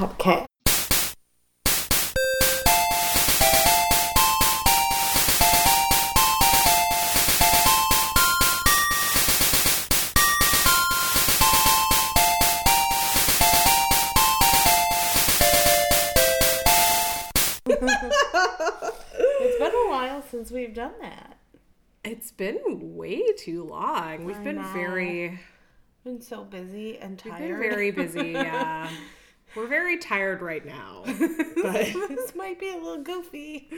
podcast. it's been a while since we've done that. It's been way too long. We've I been know. very, Been so busy and we've tired. been very busy. Yeah, we're very tired right now. But this might be a little goofy.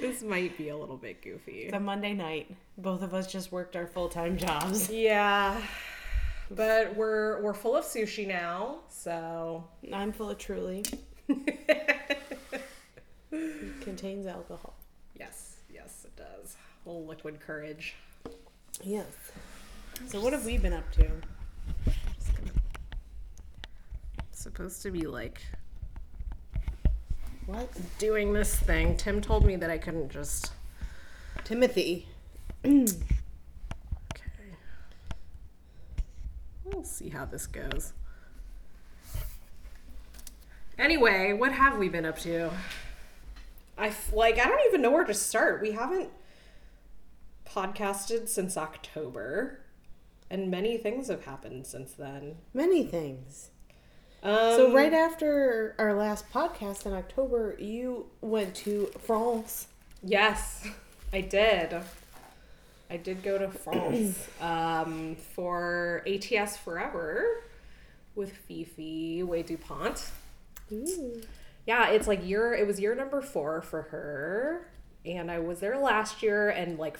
this might be a little bit goofy. It's a Monday night. Both of us just worked our full time jobs. Yeah, but we're we're full of sushi now, so I'm full of Truly. Contains alcohol. yes, yes, it does. A little liquid courage. Yes. So what have we been up to? It's supposed to be like What? doing this thing. Tim told me that I couldn't just. Timothy. Okay. We'll see how this goes. Anyway, what have we been up to? I f- like I don't even know where to start. We haven't podcasted since October, and many things have happened since then. Many things. Um, So right after our last podcast in October, you went to France. Yes, I did. I did go to France um, for ATS Forever with Fifi Wei Dupont. Yeah, it's like year. It was year number four for her, and I was there last year, and like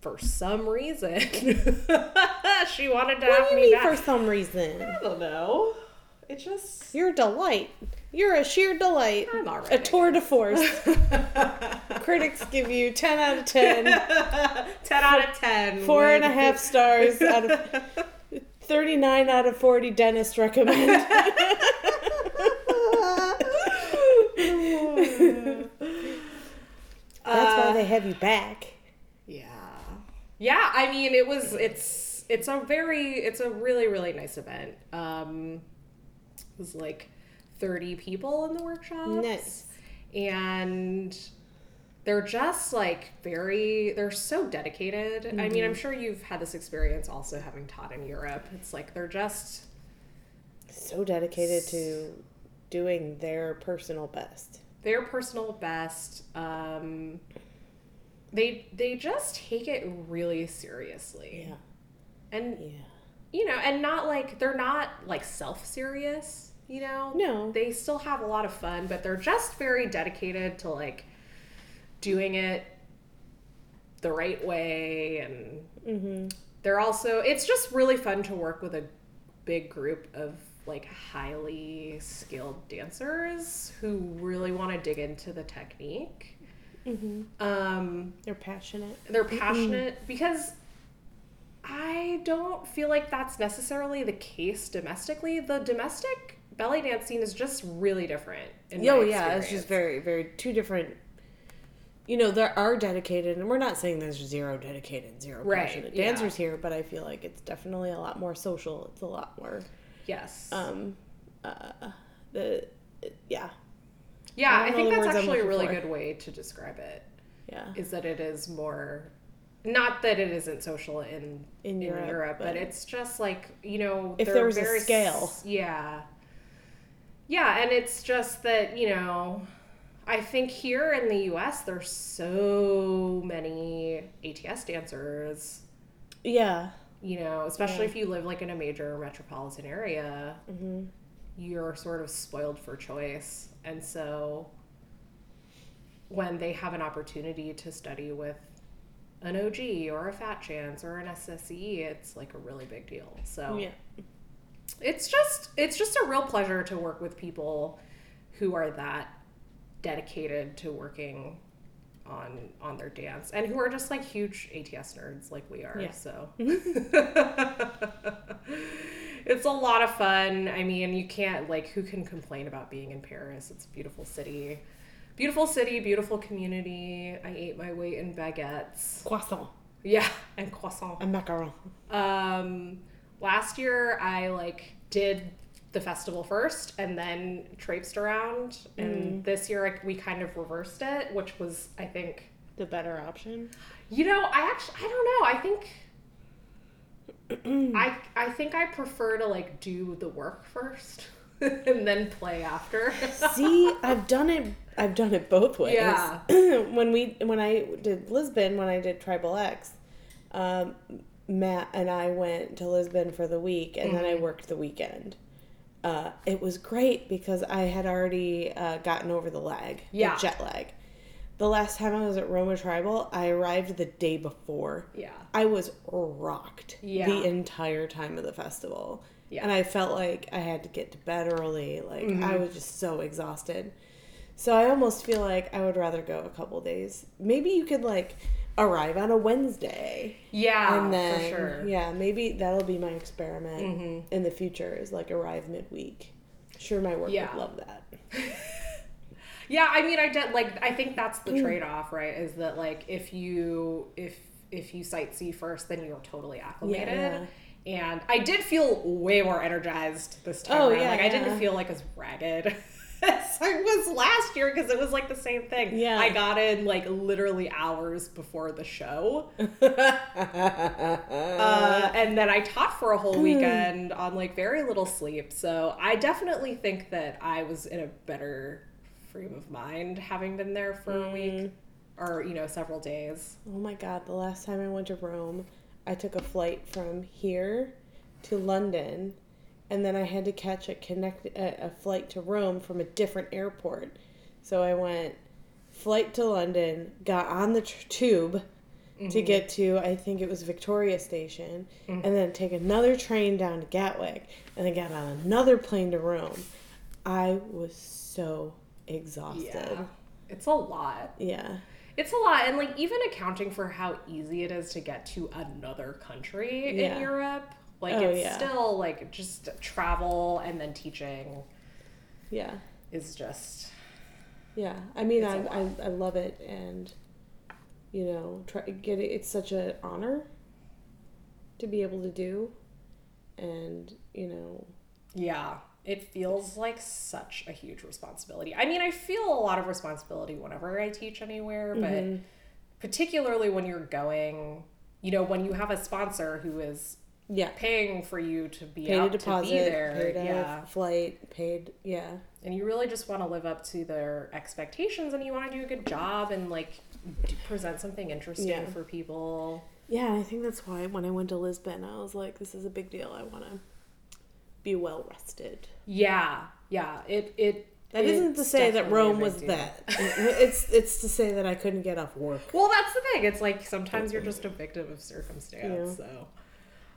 for some reason, she wanted to What have do you me mean back. for some reason? I don't know. It just You're a delight. You're a sheer delight. I'm A tour de force. Critics give you 10 out of 10, ten out of ten. four and a half stars out of 39 out of 40 dentists recommend. That's why they have you back. Yeah. Yeah, I mean it was it's it's a very it's a really really nice event. Um was like 30 people in the workshops. Nice. And they're just like very they're so dedicated. I mean, I'm sure you've had this experience also having taught in Europe. It's like they're just So dedicated to doing their personal best. their personal best. Um they they just take it really seriously. Yeah. And Yeah. you know, and not like they're not like self serious, you know? No. They still have a lot of fun, but they're just very dedicated to like doing it the right way. And Mm-hmm. they're also, it's just really fun to work with a big group of like highly skilled dancers who really want to dig into the technique. Mm-hmm. Um, They're passionate. they're passionate because I don't feel like that's necessarily the case domestically. The domestic belly dance scene is just really different. In Oh yeah, it's just very, very two different. You know, there are dedicated, and we're not saying there's zero dedicated, zero Right, passionate yeah. dancers here, but I feel like it's definitely a lot more social. It's a lot more, yes, um, uh, the, yeah, yeah. I I, think that's actually a really for. good way to describe it. yeah, Is that it is more, not that it isn't social in In in, Europe, Europe, but it's just like you know, If there was a scale. yeah, yeah, and it's just that you know. I think here in the US, there's so many ATS dancers, yeah, you know, especially Yeah. if you live like in a major metropolitan area, hmm you're sort of spoiled for choice. And so when they have an opportunity to study with an OG or a Fat Chance or an SSE, it's like a really big deal. So yeah, it's just it's just a real pleasure to work with people who are that dedicated to working on on their dance and who are just like huge ATS nerds like we are. Yeah. So it's a lot of fun. I mean, you can't like who can complain about being in Paris? It's a beautiful city. Beautiful city, beautiful community. I ate my weight in baguettes. croissant Yeah, and croissant. and macaron. Um, last year I like did the festival first and then traipsed around. And this year I, we kind of reversed it, which was, I think, The better option. you know, I actually, I don't know. I think. I I think I prefer to like do the work first and then play after. See, I've done it. I've done it both ways. Yeah. when we when I did Lisbon, when I did Tribal X, um, Matt and I went to Lisbon for the week, and then Mm-hmm. I worked the weekend. Uh, it was great because I had already uh, gotten over the lag, Yeah. the jet lag. The last time I was at Roma Tribal, I arrived the day before. yeah. I was rocked Yeah. the entire time of the festival. Yeah. And I felt like I had to get to bed early. Like Mm-hmm. I was just so exhausted. So I almost feel like I would rather go a couple days. Maybe you could like arrive on a Wednesday. Yeah, and then for sure. Mm-hmm. yeah, maybe that'll be my experiment in the future is like arrive midweek. Sure my work Yeah. would love that. Yeah, I mean, I did like. I think that's the trade off, right? Is that like if you if if you sightsee first, then you're totally acclimated. And I did feel way more energized this time. Oh, around. yeah, like I didn't feel like as ragged as I was last year because it was like the same thing. Yeah. I got in like literally hours before the show, uh, and then I taught for a whole weekend on like very little sleep. So I definitely think that I was in a better frame of mind having been there for a week or you know several days. Oh my god, the last time I went to Rome, I took a flight from here to London and then I had to catch a connect a, a flight to Rome from a different airport. So I went flight to London, got on the tr- tube to mm-hmm. get to I think it was Victoria Station, mm. and then take another train down to Gatwick, and then got on another plane to Rome. I was so exhausted. Yeah, it's a lot. Yeah. It's a lot, and like even accounting for how easy it is to get to another country Yeah. in Europe, like Oh, it's yeah. still like just travel and then teaching Yeah. is just Yeah, I mean, I, I. I love it, and you know, try get it. It's such an honor to be able to do, and you know, Yeah, it feels like such a huge responsibility. I mean, I feel a lot of responsibility whenever I teach anywhere, but Mm-hmm. particularly when you're going, you know, when you have a sponsor who is yeah, paying for you to be paid a deposit, to be there, paid yeah, flight, paid, yeah, and you really just want to live up to their expectations, and you want to do a good job and like present something interesting Yeah. for people. yeah. I think that's why when I went to Lisbon, I was like, this is a big deal. I want to be well rested. Yeah, yeah. It it. That isn't to say that Rome was deal. that. it's it's to say that I couldn't get off work. Well, that's the thing. It's like sometimes you're just a victim of circumstance. So,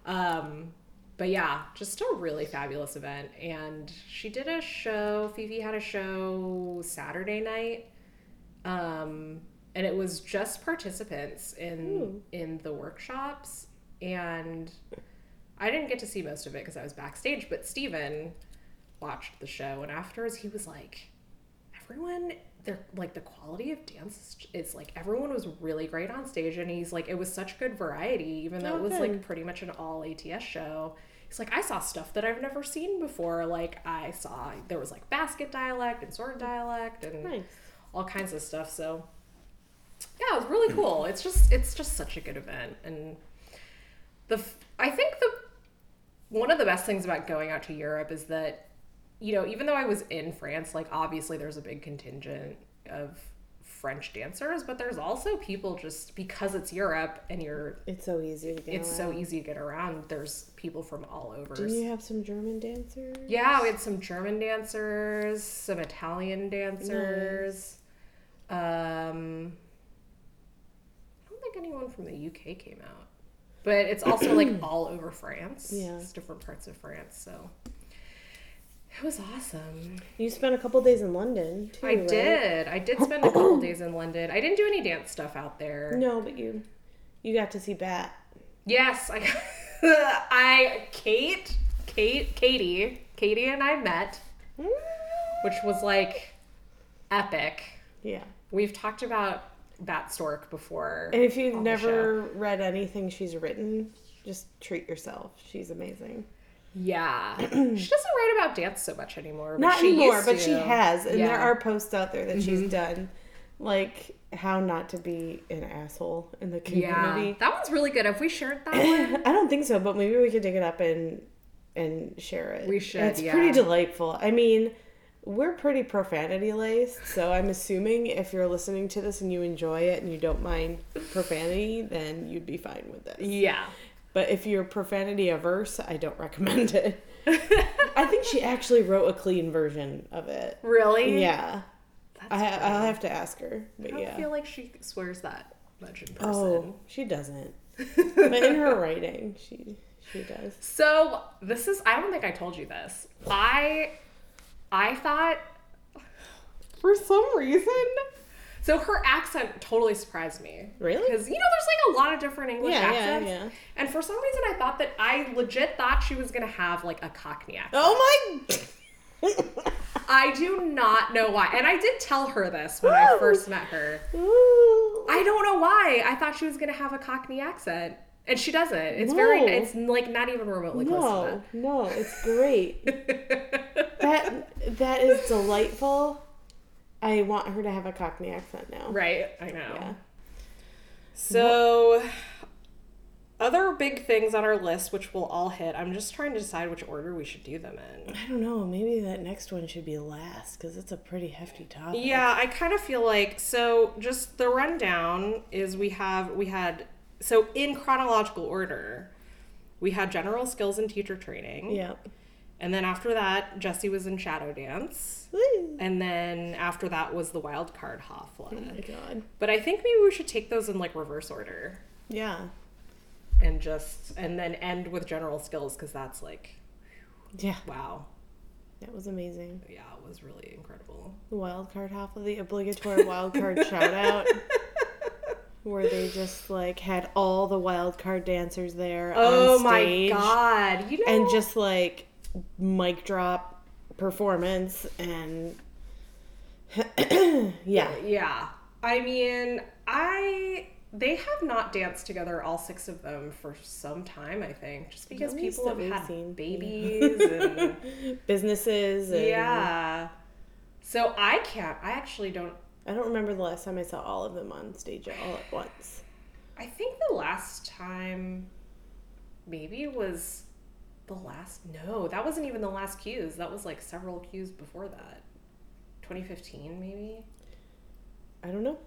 um, but yeah, just a really fabulous event. And she did a show. Fifi had a show Saturday night, um, and it was just participants in Ooh. in the workshops. And I didn't get to see most of it because I was backstage. But Steven watched the show, and afterwards he was like, everyone they're like the quality of dance is, like everyone was really great on stage and he's like it was such good variety even though Oh, it was good. like pretty much an all ats show. He's like i saw stuff that i've never seen before. Like i saw there was like basket dialect and sword dialect and Nice. all kinds of stuff. So yeah it was really cool. It's just it's just such a good event. And the i think the one of the best things about going out to europe is that you know even though i was in france like obviously there's a big contingent of french dancers but there's also people just because it's europe and you're It's so easy to get. it's so around. easy to get around there's people from all over Didn't you have some German dancers? yeah, we had some German dancers, some Italian dancers. Nice. Um, I don't think anyone from the UK came out, but it's also like all over France. Yeah. it's different parts of France. So it was awesome. You spent a couple days in London too. I right? did. I did spend a couple days in London. I didn't do any dance stuff out there. No, but you you got to see Bat. Yes, I, I, Kate, Kate, Katie, Katie and I met, which was like epic. Yeah. We've talked about Bat Stork before. And if you've never read anything she's written, just treat yourself. She's amazing. Yeah. she doesn't write about dance so much anymore. But Not she anymore, but she has, and there Yeah. Mm-hmm. are posts out there that she's done, like how not to be an asshole in the community. Yeah. That one's really good. Have we shared that one? I don't think so, but maybe we could dig it up and and share it. We should, It's yeah. pretty delightful. I mean, we're pretty profanity laced, so I'm assuming if you're listening to this and you enjoy it and you don't mind profanity, then you'd be fine with this. yeah. But if you're profanity averse, I don't recommend it. I think she actually wrote a clean version of it. Really? Yeah. That's I, funny. I'll have to ask her. I But don't yeah. feel like she swears that much in oh, person. Oh, she doesn't. but in her writing, she she does. So this is I don't think I told you this. I I thought for some reason so her accent totally surprised me. Really? Because you know there's like a lot of different English Yeah, yeah, accents. yeah. And for some reason I thought that I legit thought she was gonna have like a Cockney accent. Oh my! I do not know why. And I did tell her this when I Oh. first met her. Ooh. I don't know why. I thought she was gonna have a Cockney accent. And she doesn't. It's very it's like not even remotely close no, no, it's great. that. that that is delightful. I want her to have a Cockney accent now. Right, I know. Yeah. So, other big things on our list, which we'll all hit. I'm just trying to decide which order we should do them in. I don't know. Maybe that next one should be last because it's a pretty hefty topic. Yeah, I kind of feel like so. Just the rundown is we have we had so in chronological order, we had general skills and teacher training, Yep. and then after that, Jesse was in shadow dance, Woo. and then after that was the wild card Oh Hafla. my god. But I think maybe we should take those in like reverse order. Yeah. and just and then end with general skills because that's like Yeah. wow That was amazing. yeah it was really incredible The wild card half of the obligatory wild card shout out. Where they just like had all the wild card dancers there oh my god you know and just like mic drop performance and yeah. Yeah. I mean i they have not danced together all six of them for some time i think just because At people have had seen. babies and businesses and yeah. So i can't i actually don't i don't remember the last time i saw all of them on stage all at once. I think the last time maybe was the last no that wasn't even the last cues. That was like several cues before that. 2015 maybe? I don't know.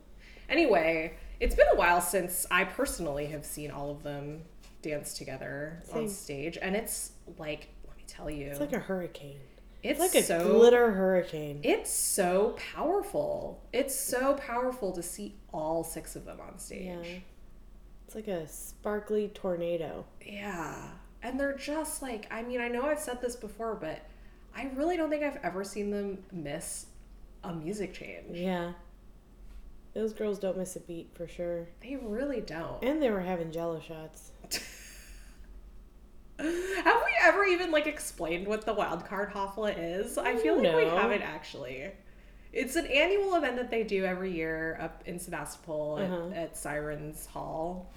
Anyway it's been a while since i personally have seen all of them dance together Same. on stage and it's like let me tell you. It's like a hurricane. It's, it's like a so glitter hurricane. It's so powerful. It's so powerful to see all six of them on stage. Yeah. It's like a sparkly tornado. Yeah. And they're just like, I mean, I know I've said this before, but I really don't think I've ever seen them miss a music change. yeah those girls don't miss a beat for sure They really don't. and they were having jello shots Have we ever even like explained what the wild card Hafla is? I feel like we haven't actually. It's an annual event that they do every year up in Sebastopol Uh-huh. at, at Sirens Hall.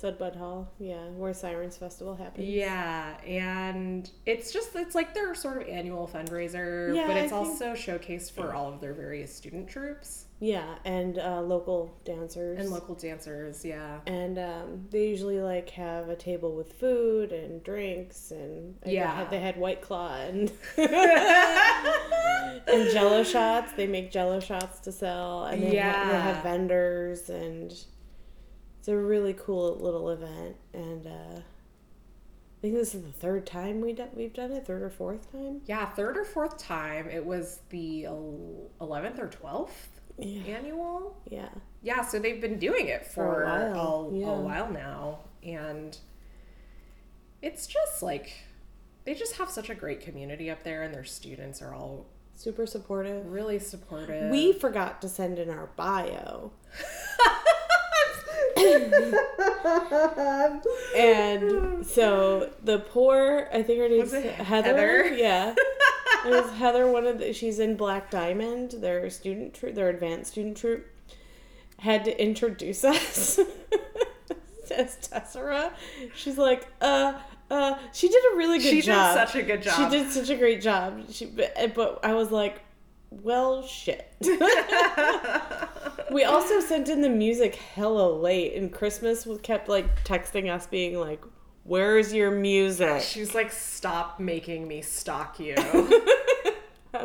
Sudbud Hall, yeah, where Sirens Festival happens. Yeah, and it's just it's like their sort of annual fundraiser, Yeah, but I it's think- also showcased for all of their various student troops Yeah, and uh, local dancers. and local dancers. Yeah, And um, they usually like have a table with food and drinks, and Yeah. they had, they had White Claw and and Jello shots. They make Jello shots to sell, and they, ha- they have vendors, and it's a really cool little event. And uh, I think this is the third time we do- we've done it, third or fourth time. yeah. Third or fourth time, it was the eleventh or twelfth Yeah, annual. yeah. Yeah, so they've been doing it For for, a a, yeah. a while now, and it's just like they just have such a great community up there, and their students are all Super supportive. really supportive. We forgot to send in our bio. and so the poor, I think her name's Heather. Heather? Yeah. It was Heather, one of the, she's in Black Diamond, their student troop, their advanced student troop, had to introduce us as Tessera. She's like, uh, Uh, she did a really good She job. did such a good job. She did such a great job. She, but, but I was like, well, shit. We also sent in the music hella late, and Christmas was kept like texting us, being like, "Where's your music?" She's like, stop making me stalk you.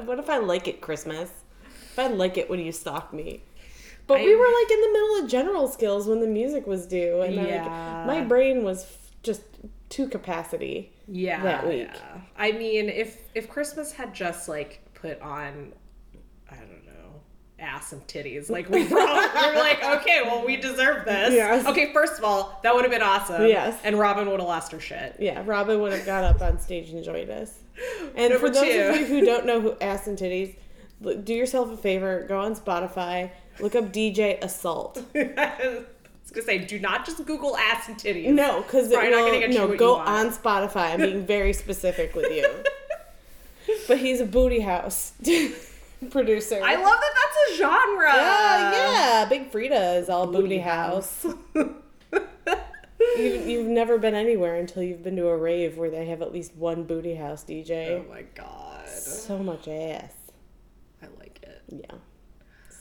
what if I like it, Christmas? If I like it when you stalk me. But I- we were like in the middle of general skills when the music was due, and Yeah. like my brain was f- just to capacity. yeah. That week. yeah. I mean, if if Christmas had just like put on, I don't know, ass and titties, like we probably we were like, okay, well, we deserve this. Yes. Okay, first of all, that would have been awesome. Yes. And Robin would have lost her shit. Yeah, Robin would have got up on stage and joined us. And Number for those two. of you who don't know who Ass and Titties, do yourself a favor, go on Spotify, look up DJ Assault. I was gonna say, do not just Google ass and titties. No, because Probably not gonna get you no, go on Spotify. I'm being very specific with you. but he's a booty house producer. I love that that's a genre. Yeah, yeah. Big Freedia is all booty, house. You've, you've never been anywhere until you've been to a rave where they have at least one booty house DJ. Oh my god. So much ass. I like it. Yeah.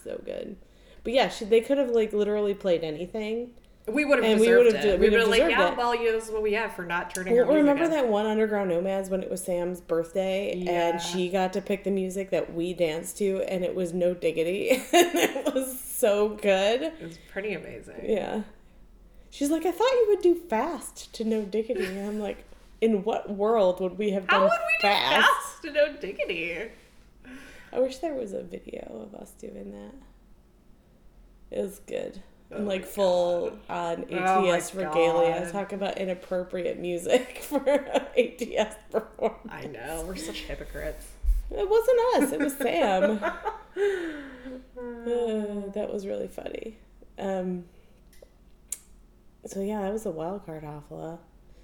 So good. But yeah, she, they could have like literally played anything. We would have we deserved would've it. we would have like, yeah, it. well, use what we have for not turning Well, remember that one Underground Nomads when it was Sam's birthday Yeah. and she got to pick the music that we danced to and it was no diggity and it was so good. It was pretty amazing. Yeah. She's like, I thought you would do fast to no diggity. And I'm like, in what world would we have How done would we do fast? fast to no diggity? I wish there was a video of us doing that. It was good. And Oh like my full on Oh ATS regalia. God. Talk about inappropriate music for ATS performance. I know we're such hypocrites. It wasn't us. It was Sam. Uh, that was really funny. Um, so yeah, that was a wild card Hafla.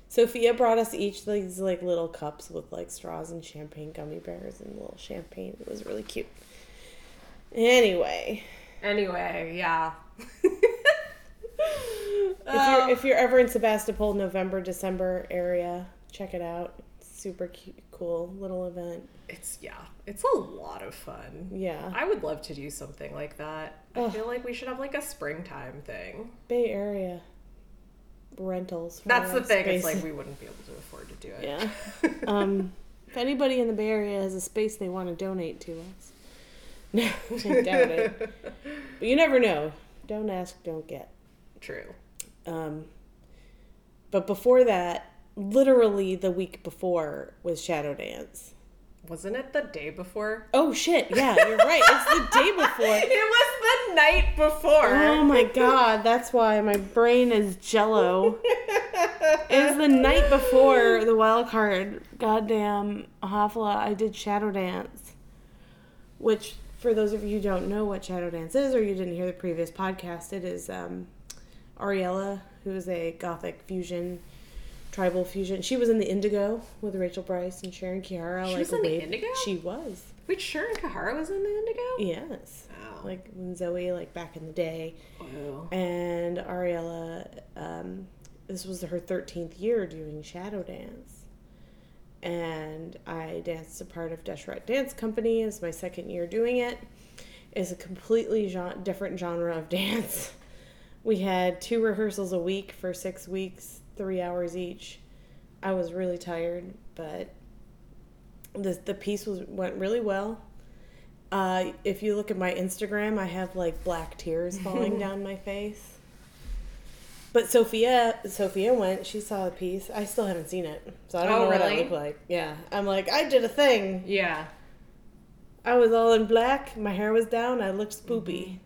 Sofia brought us each these like little cups with like straws and champagne gummy bears and little champagne. It was really cute. Anyway, Anyway, yeah. if you're if you're ever in Sebastopol, November December area, check it out. Super cute, cool little event. It's yeah, it's a lot of fun. Yeah, I would love to do something like that. I feel like we should have like a springtime thing. Bay Area rentals. That's the thing. It's like we wouldn't be able to afford to do it. Yeah. um, if anybody in the Bay Area has a space they want to donate to us, no, I doubt it. But you never know. Don't ask, don't get. True. Um, but before that, literally the week before was Shadow Dance. Wasn't it the day before? Oh shit! Yeah, you're right. It's the day before. It was the night before. Oh my god, that's why my brain is jello. It was the night before the wild card. Goddamn Hafla, I did Shadow Dance. Which, for those of you who don't know what Shadow Dance is, or you didn't hear the previous podcast, it is um, Ariellah, who is a gothic fusion, tribal fusion. She was in the Indigo with Rachel Brice and Sharon Kihara. She like was in the Indigo? She was. Wait, Sharon Kihara was in the Indigo? Yes. Wow. Like when Zoe, like back in the day Wow. and Ariellah, um, this was her 13th year doing Shadow Dance. And I danced a part of Deshret Dance Company as my second year doing it. It's a completely gen- different genre of dance. We had two rehearsals a week for six weeks, three hours each. I was really tired, but the the piece was went really well. Uh, if you look at my Instagram, I have like black tears falling down my face. But Sofia, Sofia went. She saw the piece. I still haven't seen it, so I don't Oh, know what I really? look like. Yeah, I'm like I did a thing. Yeah. I was all in black. My hair was down. I looked spoopy,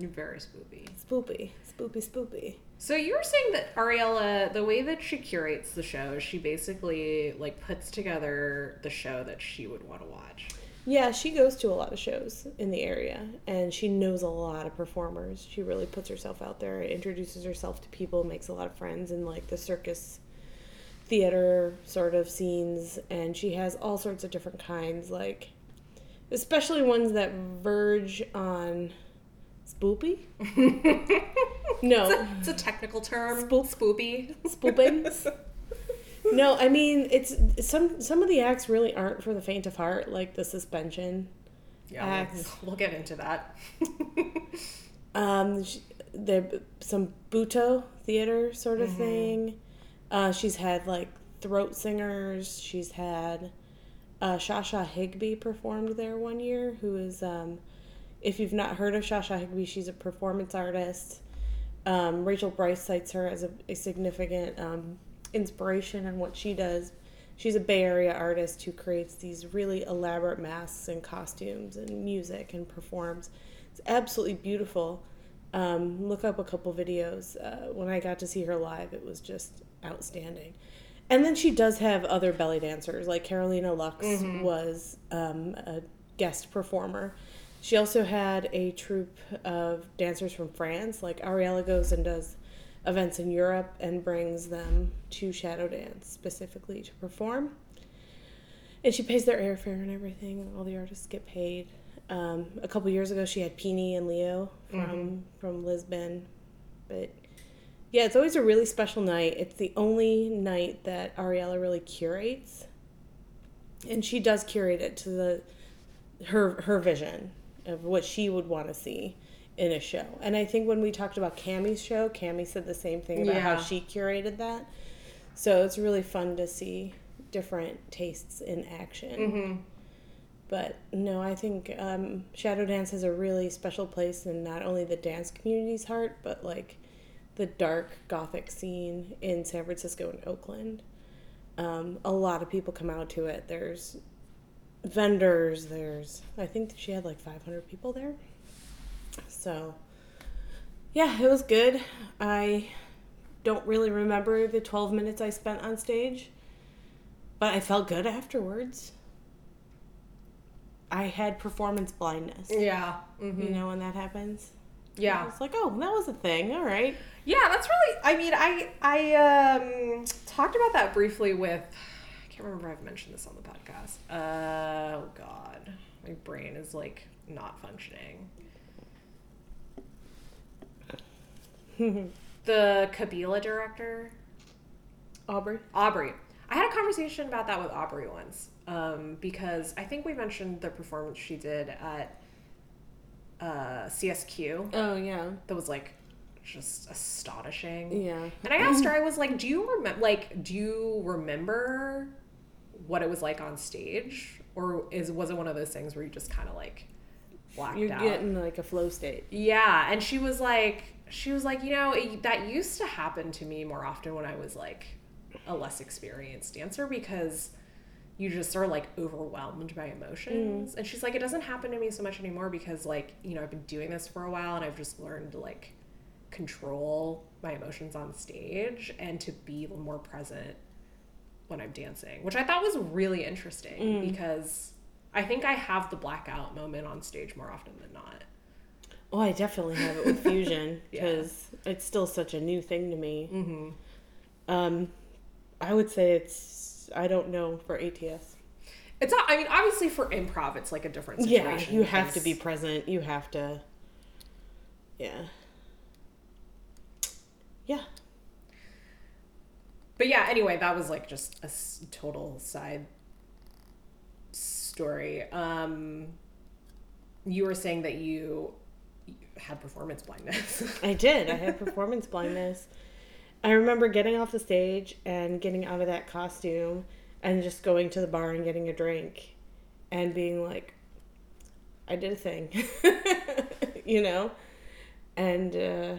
You're very spoopy. spoopy, spoopy, spoopy. So you were saying that Ariellah, the way that she curates the show, she basically like puts together the show that she would want to watch. Yeah, she goes to a lot of shows in the area and she knows a lot of performers. She really puts herself out there, introduces herself to people, makes a lot of friends in like the circus theater sort of scenes and she has all sorts of different kinds like especially ones that verge on spoopy. no, It's a technical term. Spoop. Spoopy. spoopings. no, I mean it's some some of the acts really aren't for the faint of heart, like the suspension. Yeah, Acts. we'll, we'll get into that. Um, the some Butoh theater sort of thing. Uh, she's had like throat singers. She's had uh, Shasha Higby performed there one year. Who is um, if you've not heard of Shasha Higby, she's a performance artist. Um, Rachel Brice cites her as a, a significant um, inspiration in what she does. She's a Bay Area artist who creates these really elaborate masks and costumes and music and performs. It's absolutely beautiful. Um, look up a couple videos. Uh, when I got to see her live, it was just outstanding. And then she does have other belly dancers, like Carolina Lux was um, a guest performer. She also had a troupe of dancers from France, like Ariellah goes and does events in Europe and brings them to Shadow Dance specifically to perform. And she pays their airfare and everything. All the artists get paid. Um, a couple years ago, she had Peony and Leo from from Lisbon, but yeah, it's always a really special night. It's the only night that Ariellah really curates, and she does curate it to the her her vision of what she would want to see in a show. And I think when we talked about Cammy's show, Cammy said the same thing about how she curated that. So it's really fun to see different tastes in action. Mm-hmm. But no, I think um, Shadow Dance has a really special place in not only the dance community's heart, but like the dark gothic scene in San Francisco and Oakland. Um, a lot of people come out to it. There's vendors. There's I think she had like 500 people there. So yeah, it was good. I don't really remember the 12 minutes I spent on stage, but I felt good afterwards. I had performance blindness. Yeah. hmm You know when that happens? Yeah. It's like, oh, that was a thing. All right. Yeah, that's really. I mean, I I um talked about that briefly with. I can't remember if I've mentioned this on the podcast. Uh, oh God, my brain is like not functioning. the Kabila director, Aubrey. Aubrey. I had a conversation about that with Aubrey once um, because I think we mentioned the performance she did at uh, CSQ Oh yeah. that was like just astonishing. Yeah. And I asked her, I was like, "Do you remember? Like, do you remember what it was like on stage, or is was it one of those things where you just kind of like blacked out? You're out?" getting like a flow state. Yeah, and she was like, she was like, you know, it, that used to happen to me more often when I was like a less experienced dancer because you just are like overwhelmed by emotions. Mm. And she's like, it doesn't happen to me so much anymore because like, you know, I've been doing this for a while and I've just learned to like control my emotions on stage and to be more present when I'm dancing, which I thought was really interesting because I think I have the blackout moment on stage more often than not. Oh, I definitely have it with fusion Yeah. because it's still such a new thing to me. Mm-hmm. Um, I would say it's I don't know for ATS. It's not, I mean, obviously for improv, it's like a different situation. Yeah, you have to be present. You have to. Yeah. Yeah. But yeah, anyway, that was like just a s- total side story. Um, you were saying that you had performance blindness. I did. I had performance blindness. I remember getting off the stage and getting out of that costume and just going to the bar and getting a drink and being like, I did a thing, you know? And uh,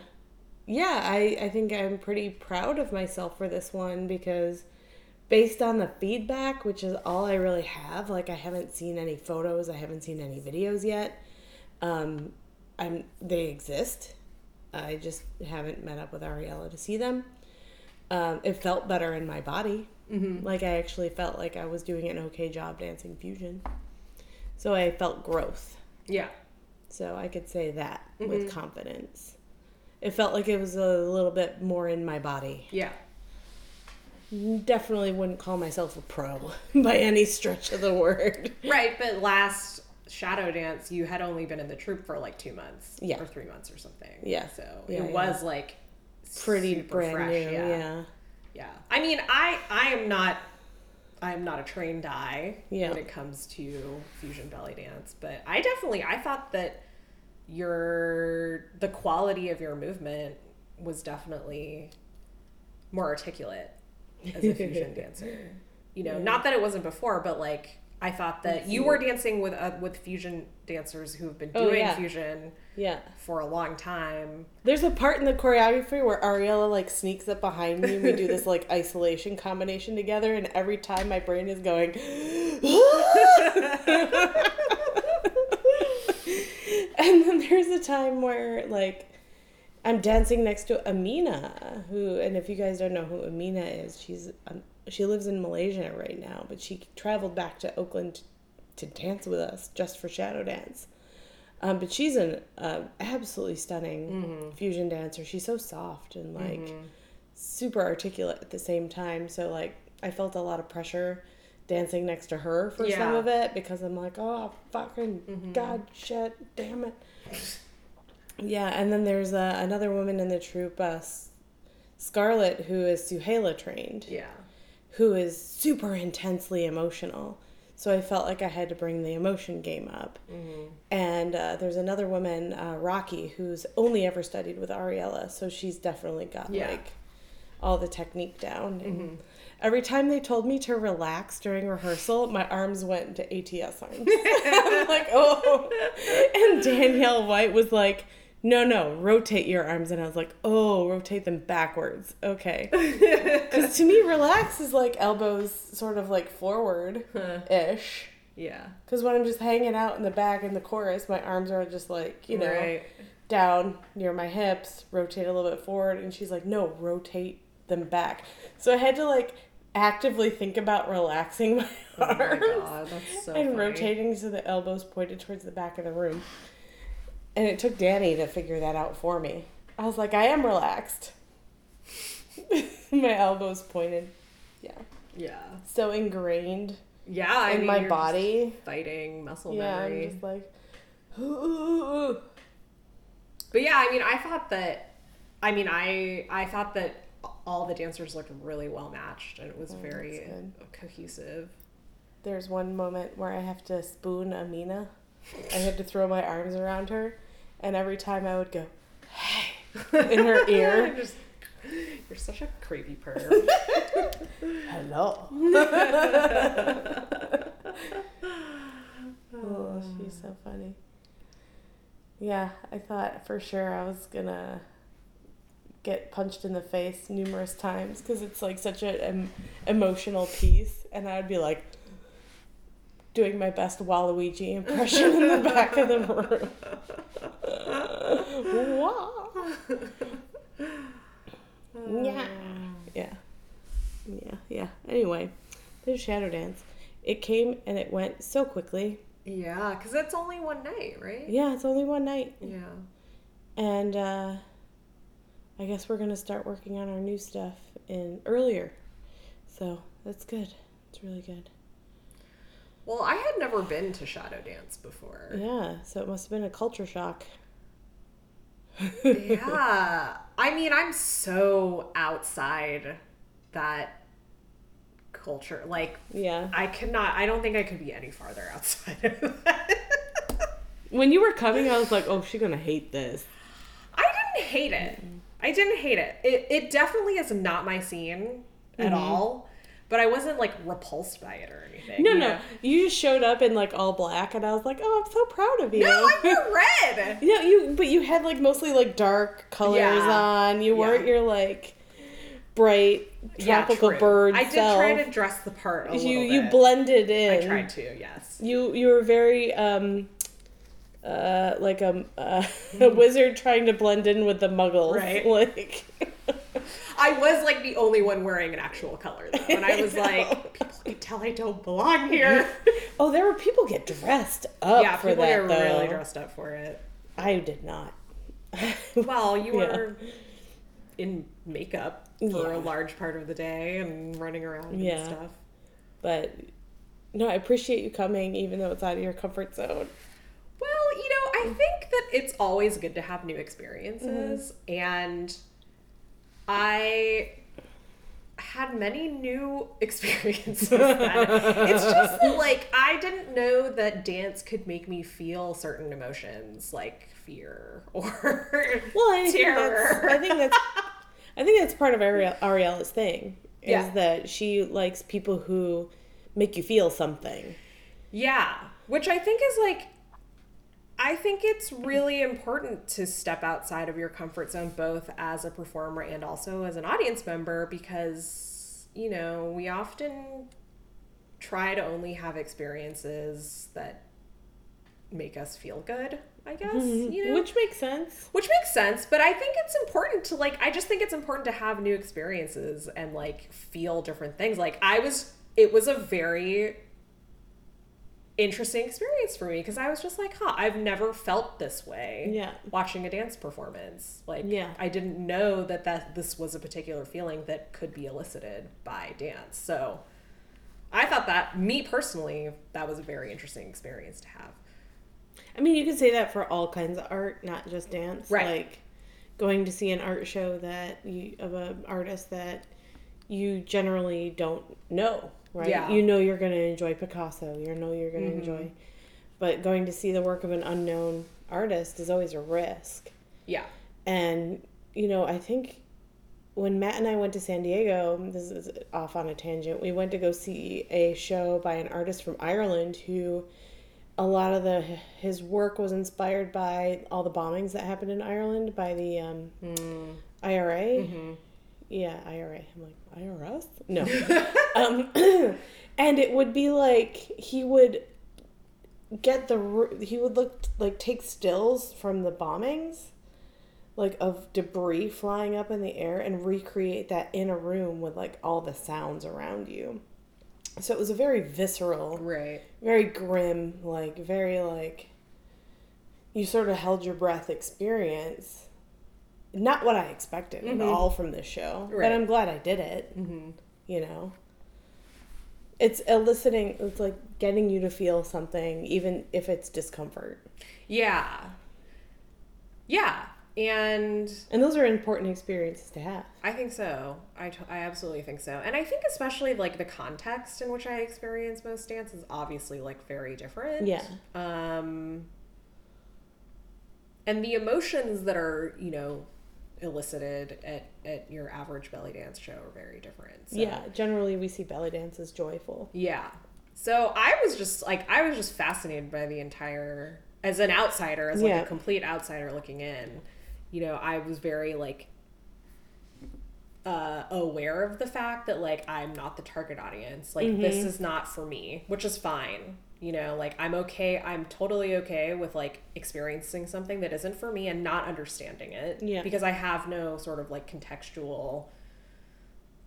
yeah, I, I think I'm pretty proud of myself for this one because based on the feedback, which is all I really have, like I haven't seen any photos, I haven't seen any videos yet. Um, I'm they exist. I just haven't met up with Ariellah to see them. Um, it felt better in my body. mm-hmm. Like I actually felt like I was doing an okay job dancing fusion. So I felt growth. Yeah. So I could say that Mhm. with confidence. It felt like it was a little bit more in my body. Yeah. Definitely wouldn't call myself a pro by any stretch of the word. Right, but last Shadow Dance, you had only been in the troupe for like two months. Yeah. Or three months or something. Yeah. So Yeah, it was like Pretty brand fresh, new, yeah. Yeah. I mean, I I am not I am not a trained eye Yeah. when it comes to fusion belly dance, but I definitely I thought that your the quality of your movement was definitely more articulate as a fusion dancer. You know, not that it wasn't before, but like I thought that you were dancing with uh, with fusion dancers who have been Oh, doing yeah. fusion Yeah. for a long time. There's a part in the choreography where Ariellah like sneaks up behind me and we do this like isolation combination together and every time my brain is going And then there's a time where like I'm dancing next to Amina, who and if you guys don't know who Amina is, she's um, she lives in Malaysia right now, but she traveled back to Oakland to dance with us just for shadow dance. Um, but she's an uh, absolutely stunning fusion dancer. She's so soft and like super articulate at the same time. So like I felt a lot of pressure dancing next to her for some of it because I'm like, oh fucking god shit, damn it. Yeah, and then there's uh, another woman in the troupe, uh, Scarlett, who is Suhaila trained Yeah. who is super intensely emotional. So I felt like I had to bring the emotion game up. And uh, there's another woman, uh, Rocky, who's only ever studied with Ariellah. So she's definitely got Yeah. like all the technique down. And Every time they told me to relax during rehearsal, my arms went into ATS arms. I'm like, oh. And Danielle White was like, no, no, rotate your arms. And I was like, oh, rotate them backwards. Okay. Because to me, relax is like elbows sort of like forward ish. Yeah. Because when I'm just hanging out in the back in the chorus, my arms are just like, you know, Right. down near my hips, rotate a little bit forward. And she's like, no, rotate them back. So I had to like actively think about relaxing my Oh my arms god, that's so and funny. rotating so the elbows pointed towards the back of the room. And it took Danny to figure that out for me. I was like, I am relaxed. my elbows pointed. Yeah. Yeah. So ingrained Yeah, I in mean, my body. fighting muscle Yeah, memory. I'm just like, But yeah, I mean, I thought that. I mean, I I thought that all the dancers looked really well matched, and it was mm, very Oh, that's cohesive. there's one moment where I have to spoon Amina. I had to throw my arms around her, and every time I would go, hey, in her ear. Just, you're such a creepy perv. Hello. oh, she's so funny. Yeah, I thought for sure I was gonna get punched in the face numerous times because it's like such an em- emotional piece, and I'd be like doing my best Waluigi impression in the back of the room. Wah. Yeah. Yeah. Yeah, yeah. Anyway, there's Shadow Dance. It came and it went so quickly. yeah, because it's only one night, right? Yeah, it's only one night. Yeah. And uh I guess we're gonna start working on our new stuff in earlier. So that's good. It's really good. Well, I had never been to shadow dance before. Yeah, so it must have been a culture shock. yeah. I mean, I'm so outside that culture. Like, Yeah. I could not, I don't think I could be any farther outside of that. When you were coming, I was like, oh, she's gonna hate this. I didn't hate it. I didn't hate it. It, it definitely is not my scene at all, but I wasn't like repulsed by it or anything. No, you no. know? You just showed up in like all black and I was like, Oh, I'm so proud of you. No, I wore red. Yeah, you but you had like mostly like dark colors Yeah. on. You weren't Yeah. your like bright tropical true. bird I did self. try to dress the part a you you blended I in. tried to, yes. You you were very um uh like a uh, a Mm-hmm. wizard trying to blend in with the muggles. Right. Like I was like the only one wearing an actual color though, and I was like, people can tell I don't belong here. Oh, there were people get dressed up yeah, for people that though. really dressed up for it. I did not. Well, you Yeah. were in makeup for Yeah. a large part of the day and running around Yeah. and stuff. But no, I appreciate you coming even though it's out of your comfort zone. Well, you know, I think that it's always good to have new experiences, mm-hmm. and I had many new experiences. it's just that, like I didn't know that dance could make me feel certain emotions like fear or Well, I think terror. that's I think that's I think that's part of Ariel, Ariellah's thing is Yeah. that she likes people who make you feel something. Yeah, which I think is like I think it's really important to step outside of your comfort zone both as a performer and also as an audience member because you know, we often try to only have experiences that make us feel good, I guess, mm-hmm. you know. Which makes sense. Which makes sense, but I think it's important to like I just think it's important to have new experiences and like feel different things. Like I was it was a very interesting experience for me because I was just like, huh, I've never felt this way Yeah. watching a dance performance. Like Yeah. I didn't know that that this was a particular feeling that could be elicited by dance. So I thought that me personally that was a very interesting experience to have. I mean, you could say that for all kinds of art, not just dance. Right. Like going to see an art show that you of an artist that you generally don't know, right? Yeah. You know you're going to enjoy Picasso. You know you're going to Mhm. enjoy, but going to see the work of an unknown artist is always a risk. Yeah. And you know, I think when Matt and I went to San Diego, this is off on a tangent. We went to go see a show by an artist from Ireland who a lot of the his work was inspired by all the bombings that happened in Ireland by the um, Mm. IRA. Mhm. Yeah, IRA. I'm like IRS. No. um, and it would be like he would get the he would look like take stills from the bombings like of debris flying up in the air and recreate that in a room with like all the sounds around you so it was a very visceral Right. very grim like very like you sort of held your breath experience not what i expected at Mhm. all from this show Right. but i'm glad i did it Mm-hmm. you know it's eliciting it's like getting you to feel something even if it's discomfort Yeah. Yeah. And and those are important experiences to have I think so. I, t- I absolutely think so. And I think especially like the context in which I experience most dance is obviously like very different. Yeah. Um and the emotions that are, you know, elicited at, at your average belly dance show are very different. So. yeah generally we see belly dance as joyful Yeah. So I was just like I was just fascinated by the entire as an outsider, as like Yeah. a complete outsider looking in. You know, I was very like uh aware of the fact that like I'm not the target audience. Like this Mm-hmm. is not for me, which is fine. You know, like I'm okay. I'm totally okay with like experiencing something that isn't for me and not understanding it. Yeah. Because I have no sort of like contextual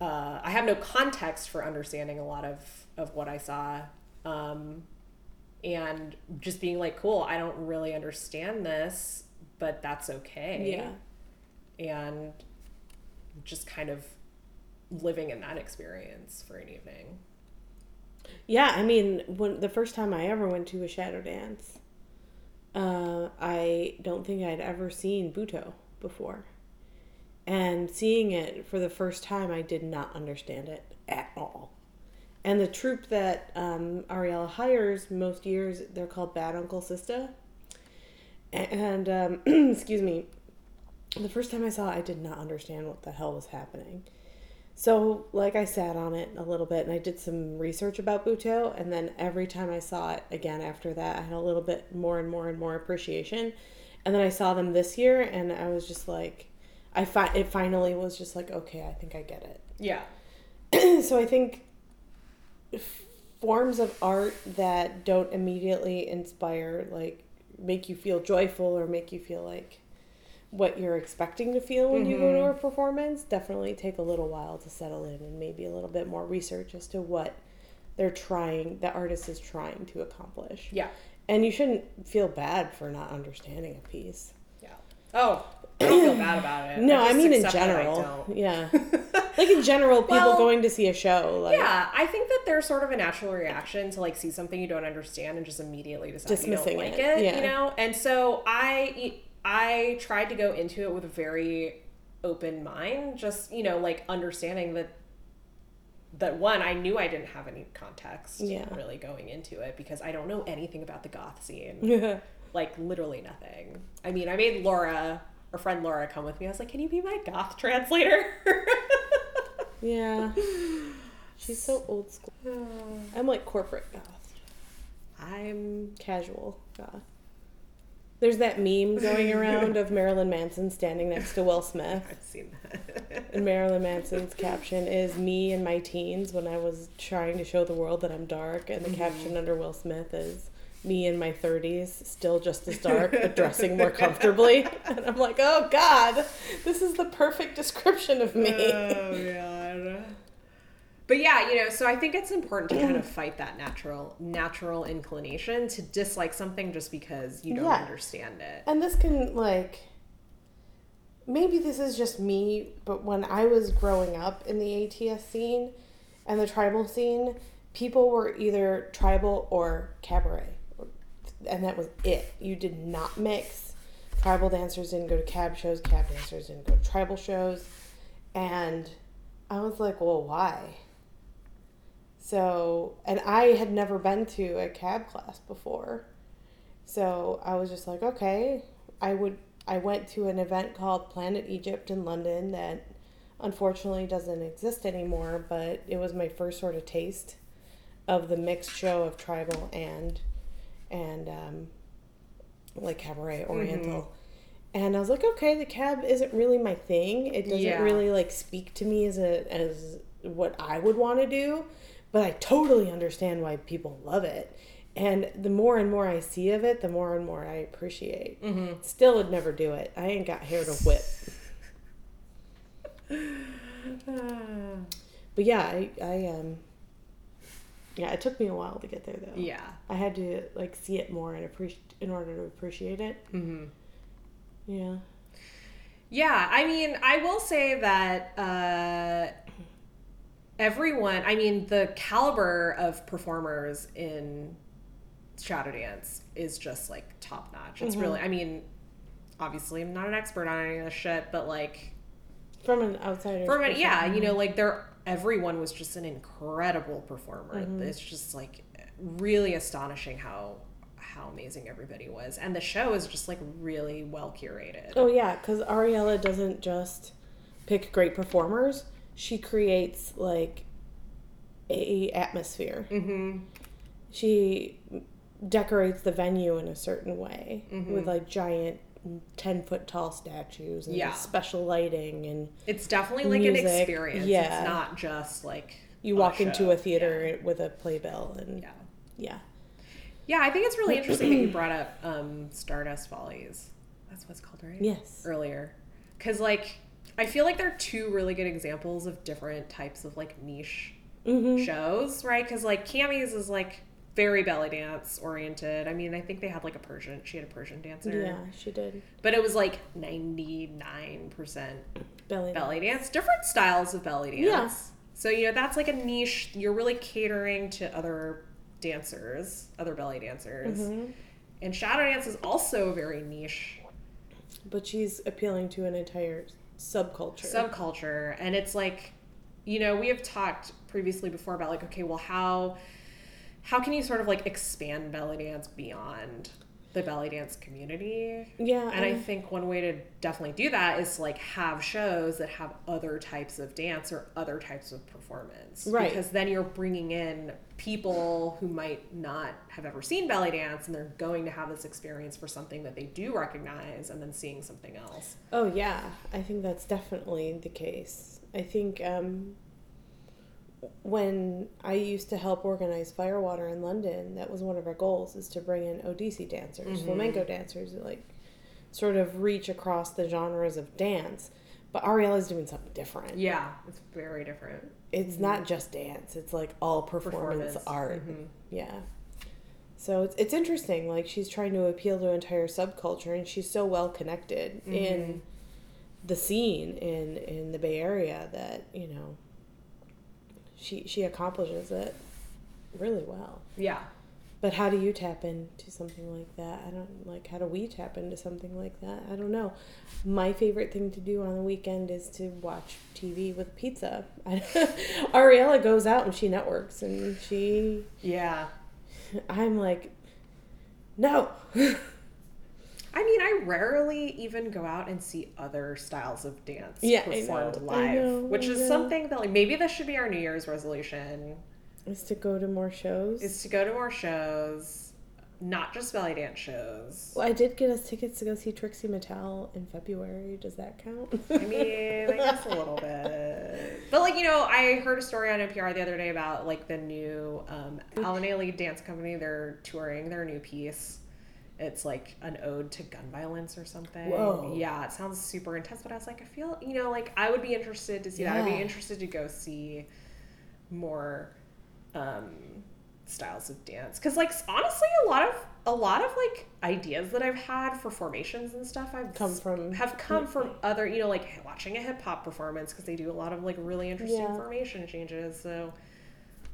uh, I have no context for understanding a lot of of what I saw, um, and just being like, cool, I don't really understand this, but that's okay. yeah and just kind of living in that experience for an evening. Yeah i mean when the first time i ever went to a shadow dance uh, i don't think i'd ever seen Butoh before. And seeing it for the first time i did not understand it at all. And the troupe that um, Ariellah hires most years they're called Bad Unkl Sista and um, excuse me. The first time i saw it i did not understand what the hell was happening so like i sat on it a little bit and i did some research about Butoh and then every time i saw it again after that i had a little bit more and more and more appreciation and then i saw them this year and i was just like i fi- it finally was just like okay i think i get it Yeah. so I think forms of art that don't immediately inspire, like, make you feel joyful or make you feel like what you're expecting to feel when you go to mm-hmm. a performance definitely take a little while to settle in and maybe a little bit more research as to what they're trying, the artist is trying to accomplish. Yeah. And you shouldn't feel bad for not understanding a piece. Yeah. Oh, I don't feel bad about it. No, I, just mean in I general. Yeah. like in general, people Well, going to see a show. Like, Yeah, I think that there's sort of a natural reaction to like see something you don't understand and just immediately decide Dismissing you don't like it, it. yeah. You know, and so I I tried to go into it with a very open mind, just you know, like understanding that that one I knew I didn't have any context Yeah. really going into it because I don't know anything about the goth scene. Like literally nothing. I mean, I made Laura, our friend Laura, come with me. I was like, "Can you be my goth translator?" Yeah. She's so old school. I'm like corporate goth, I'm casual goth. There's that meme going around of Marilyn Manson standing next to Will Smith. I've seen that. And Marilyn Manson's caption is me in my teens when I was trying to show the world that I'm dark. And the mm-hmm. caption under Will Smith is me in my 30s, still just as dark, but dressing more comfortably. And I'm like, oh God, this is the perfect description of me. oh god. But yeah, you know, so I think it's important to kind of fight that natural natural inclination to dislike something just because you don't Yeah. understand it. And this can, like, maybe this is just me, but when I was growing up in the ATS scene and the tribal scene, people were either tribal or cabaret. And that was it. You did not mix. Tribal dancers didn't go to cab shows, cab dancers didn't go to tribal shows. And I was like, well, why? So, and I had never been to a cab class before. So I was just like, okay, I would. I went to an event called Planet Egypt in London that unfortunately doesn't exist anymore, but it was my first sort of taste of the mixed show of tribal and and um, like cabaret oriental. And I was like, okay, the cab isn't really my thing. It doesn't Yeah. really like speak to me as a as what I would want to do, but I totally understand why people love it. And the more and more I see of it, the more and more I appreciate. Mm-hmm. Still would never do it. I ain't got hair to whip. But yeah, I, I um yeah, it took me a while to get there though. yeah. I had to like see it more and appreciate in order to appreciate it. Mm-hmm. Yeah. Yeah, I mean, I will say that uh, everyone, I mean, the caliber of performers in Shadow Dance is just like top notch. It's really, I mean, obviously, I'm not an expert on any of this shit, but like, From an outsider. from it, yeah, you know, like, they're, everyone was just an incredible performer. Mm-hmm. It's just like really astonishing how. How amazing everybody was, and the show is just like really well curated. Oh yeah, because Ariellah doesn't just pick great performers; she creates like a atmosphere. Mm-hmm. She decorates the venue in a certain way Mm-hmm. with like giant ten foot tall statues and Yeah. special lighting, and It's definitely like an experience. yeah. It's not just like you a walk into a theater with a playbill, and Yeah. yeah. yeah. I think it's really interesting that you brought up um, Stardust Follies. That's what it's called, right? Yes. Earlier. Because, like, I feel like they're two really good examples of different types of, like, niche Mm-hmm. shows, right? Because, like, Cammy's is, like, very belly dance oriented. I mean, I think they had, like, a Persian, she had a Persian dancer. Yeah, she did. But it was, like, 99% Belly. belly dance, different styles of belly dance. Yeah. So you know that's like a niche. You're really catering to other dancers, other belly dancers. Mhm. And shadow dance is also very niche But she's appealing to an entire subculture. subculture, and it's like, you know, we have talked previously before about like, okay, well, how how can you sort of like expand belly dance beyond the belly dance community? yeah, And I think one way to definitely do that is to like have shows that have other types of dance or other types of performance. Right. Because then you're bringing in people who might not have ever seen belly dance and they're going to have this experience for something that they do recognize and then seeing something else. Oh yeah, I think that's definitely the case. I think um, when I used to help organize Firewater in London, that was one of our goals is to bring in Odissi dancers, mm-hmm. flamenco dancers, like sort of reach across the genres of dance. But Ariellah's doing something different. Yeah, it's very different. It's mm-hmm. not just dance; it's like all performance, Performance. art. Mhm. Yeah. So it's it's interesting. Like she's trying to appeal to an entire subculture, and she's so well connected in mm-hmm. the scene in in the Bay Area that you know. She she accomplishes it really well. Yeah. But how do you tap into something like that? I don't like how do we tap into something like that? I don't know. My favorite thing to do on the weekend is to watch TV with pizza. Ariellah goes out and she networks and she Yeah. I'm like no. I mean, I rarely even go out and see other styles of dance Yeah, performed live, know, which is something that like maybe this should be our New Year's resolution is to go to more shows. is to go to more shows, not just belly dance shows. well, I did get us tickets to go see Trixie Mattel in February. Does that count? I mean, I guess a little bit. But like, you know, I heard a story on NPR the other day about like the new um Alvin Ailey dance company, they're touring their new piece. It's like an ode to gun violence or something. Whoa. Yeah, it sounds super intense, but I was like, I feel, you know, like I would be interested to see that. I'd be interested to go see more um styles of dance cuz like honestly a lot of a lot of like ideas that I've had for formations and stuff I've Come from- have come from other you know like watching a hip hop performance because they do a lot of like really interesting Yeah. formation changes so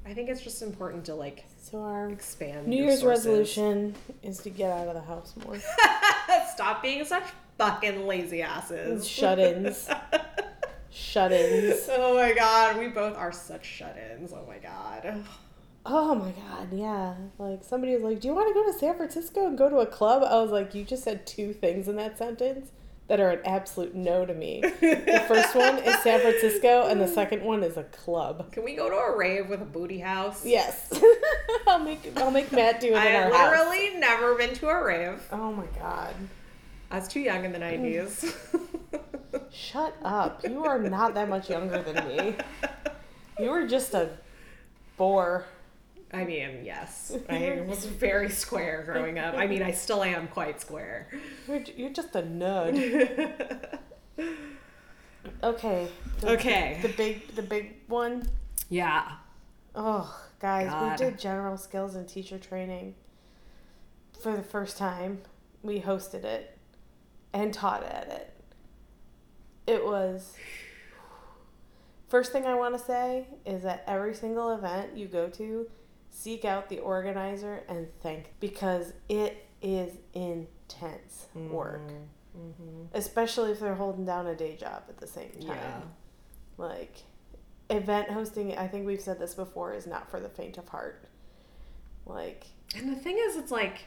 I think it's just important to like so our expand New Year's sources. resolution is to get out of the house more. stop being such fucking lazy asses Shut-ins. Shut-ins. oh my god we both are such shut-ins oh my god Oh my god, yeah. Like somebody was like, "Do you want to go to San Francisco and go to a club?" I was like, "You just said two things in that sentence that are an absolute no to me." The first one is San Francisco, and the second one is a club. can we go to a rave with a booty house Yes, I'll make I'll make Matt do it in I our have house. literally never been to a rave Oh my god. I was too young in the 90s Shut up. You are not that much younger than me. You were just a bore. I mean, yes. I was very square growing up. I mean, I still am quite square. You're, you're just a nerd. Okay. The, Okay. The big the big one. Yeah. Oh, guys, God. we did general skills and teacher training for the first time. We hosted it and taught at it. It was. First thing I want to say is that every single event you go to, seek out the organizer and thank because it is intense work, Mm-hmm. especially if they're holding down a day job at the same time Yeah. like event hosting i think we've said this before is not for the faint of heart like And the thing is, it's like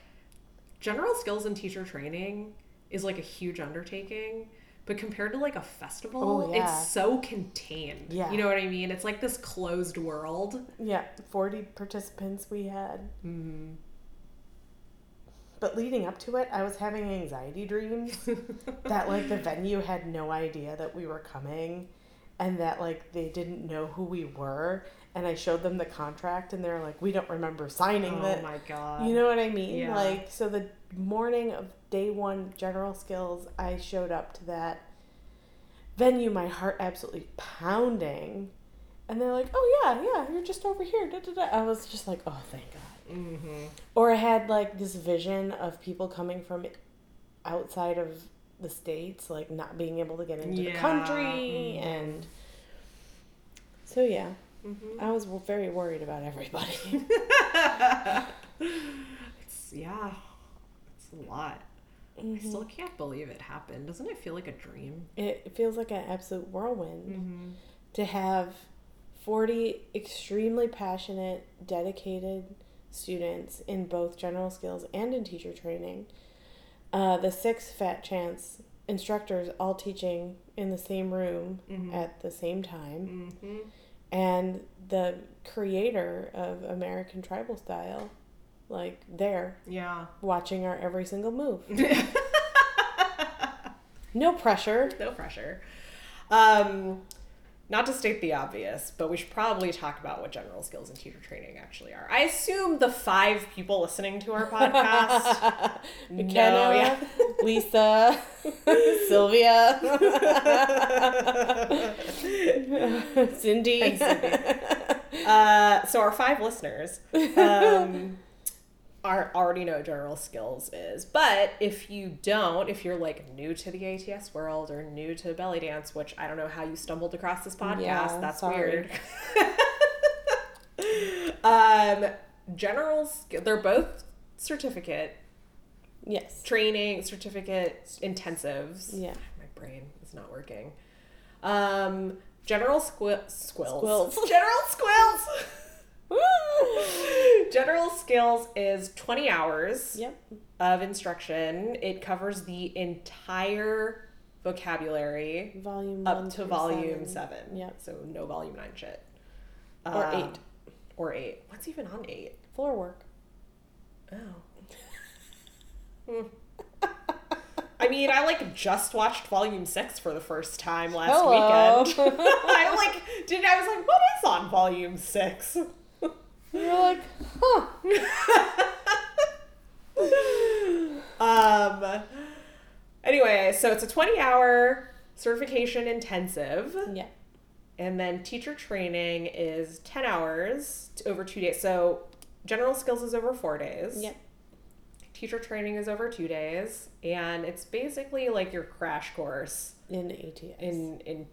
general skills and teacher training is like a huge undertaking. But compared to like a festival, Oh, yeah. it's so contained. Yeah. You know what I mean? It's like this closed world. yeah 40 participants we had Mm. but leading up to it i was having anxiety dreams that like the venue had no idea that we were coming and that like they didn't know who we were and i showed them the contract and they're like we don't remember signing oh that my god. You know what I mean? Yeah. Like, so the morning of day one general skills, I showed up to that venue, my heart absolutely pounding. And they're like, oh, yeah, yeah, you're just over here. Da, da, da. I was just like, oh, thank God. Mm-hmm. Or I had like this vision of people coming from outside of the states, like not being able to get into the Yeah. country. Mhm. And so, yeah, Mm-hmm. I was very worried about everybody. it's yeah, it's a lot. I still can't believe it happened. Doesn't it feel like a dream? it feels like an absolute whirlwind. Mm-hmm. to have 40 extremely passionate, dedicated students in both general skills and in teacher training. Uh, the six Fat Chance instructors all teaching in the same room Mhm. at the same time. And the creator of American Tribal Style, like, there Yeah. watching our every single move. No pressure. no pressure. Um, not to state the obvious, but we should probably talk about what general skills and teacher training actually are. I assume the five people listening to our podcast. McKenna, yeah. Lisa, Sylvia, Cindy. Cindy. Uh, so our five listeners um, are already know general skills is, but if you don't, if you're like new to the ATS world or new to belly dance, which I don't know how you stumbled across this podcast, Yeah, that's sorry. weird. um, general, they're both certificate Yes. training, certificate intensives. Yeah. My brain is not working. Um, general squi- squills. Squills. General squills. general skills is 20 hours Yep. of instruction. It covers the entire vocabulary Volume up to volume seven. Yep. So no volume nine shit. Or Um, eight. Or eight. What's even on eight? Floor work. Oh. I mean, I like just watched volume six for the first time last Hello. weekend. I like did I was like, what is on volume six? You're like, huh. um anyway, so it's a 20 hour certification intensive. Yeah. And then teacher training is 10 hours over two days. So general skills is over four days. Yep. Teacher training is over two days. And it's basically like your crash course In ATS. in, in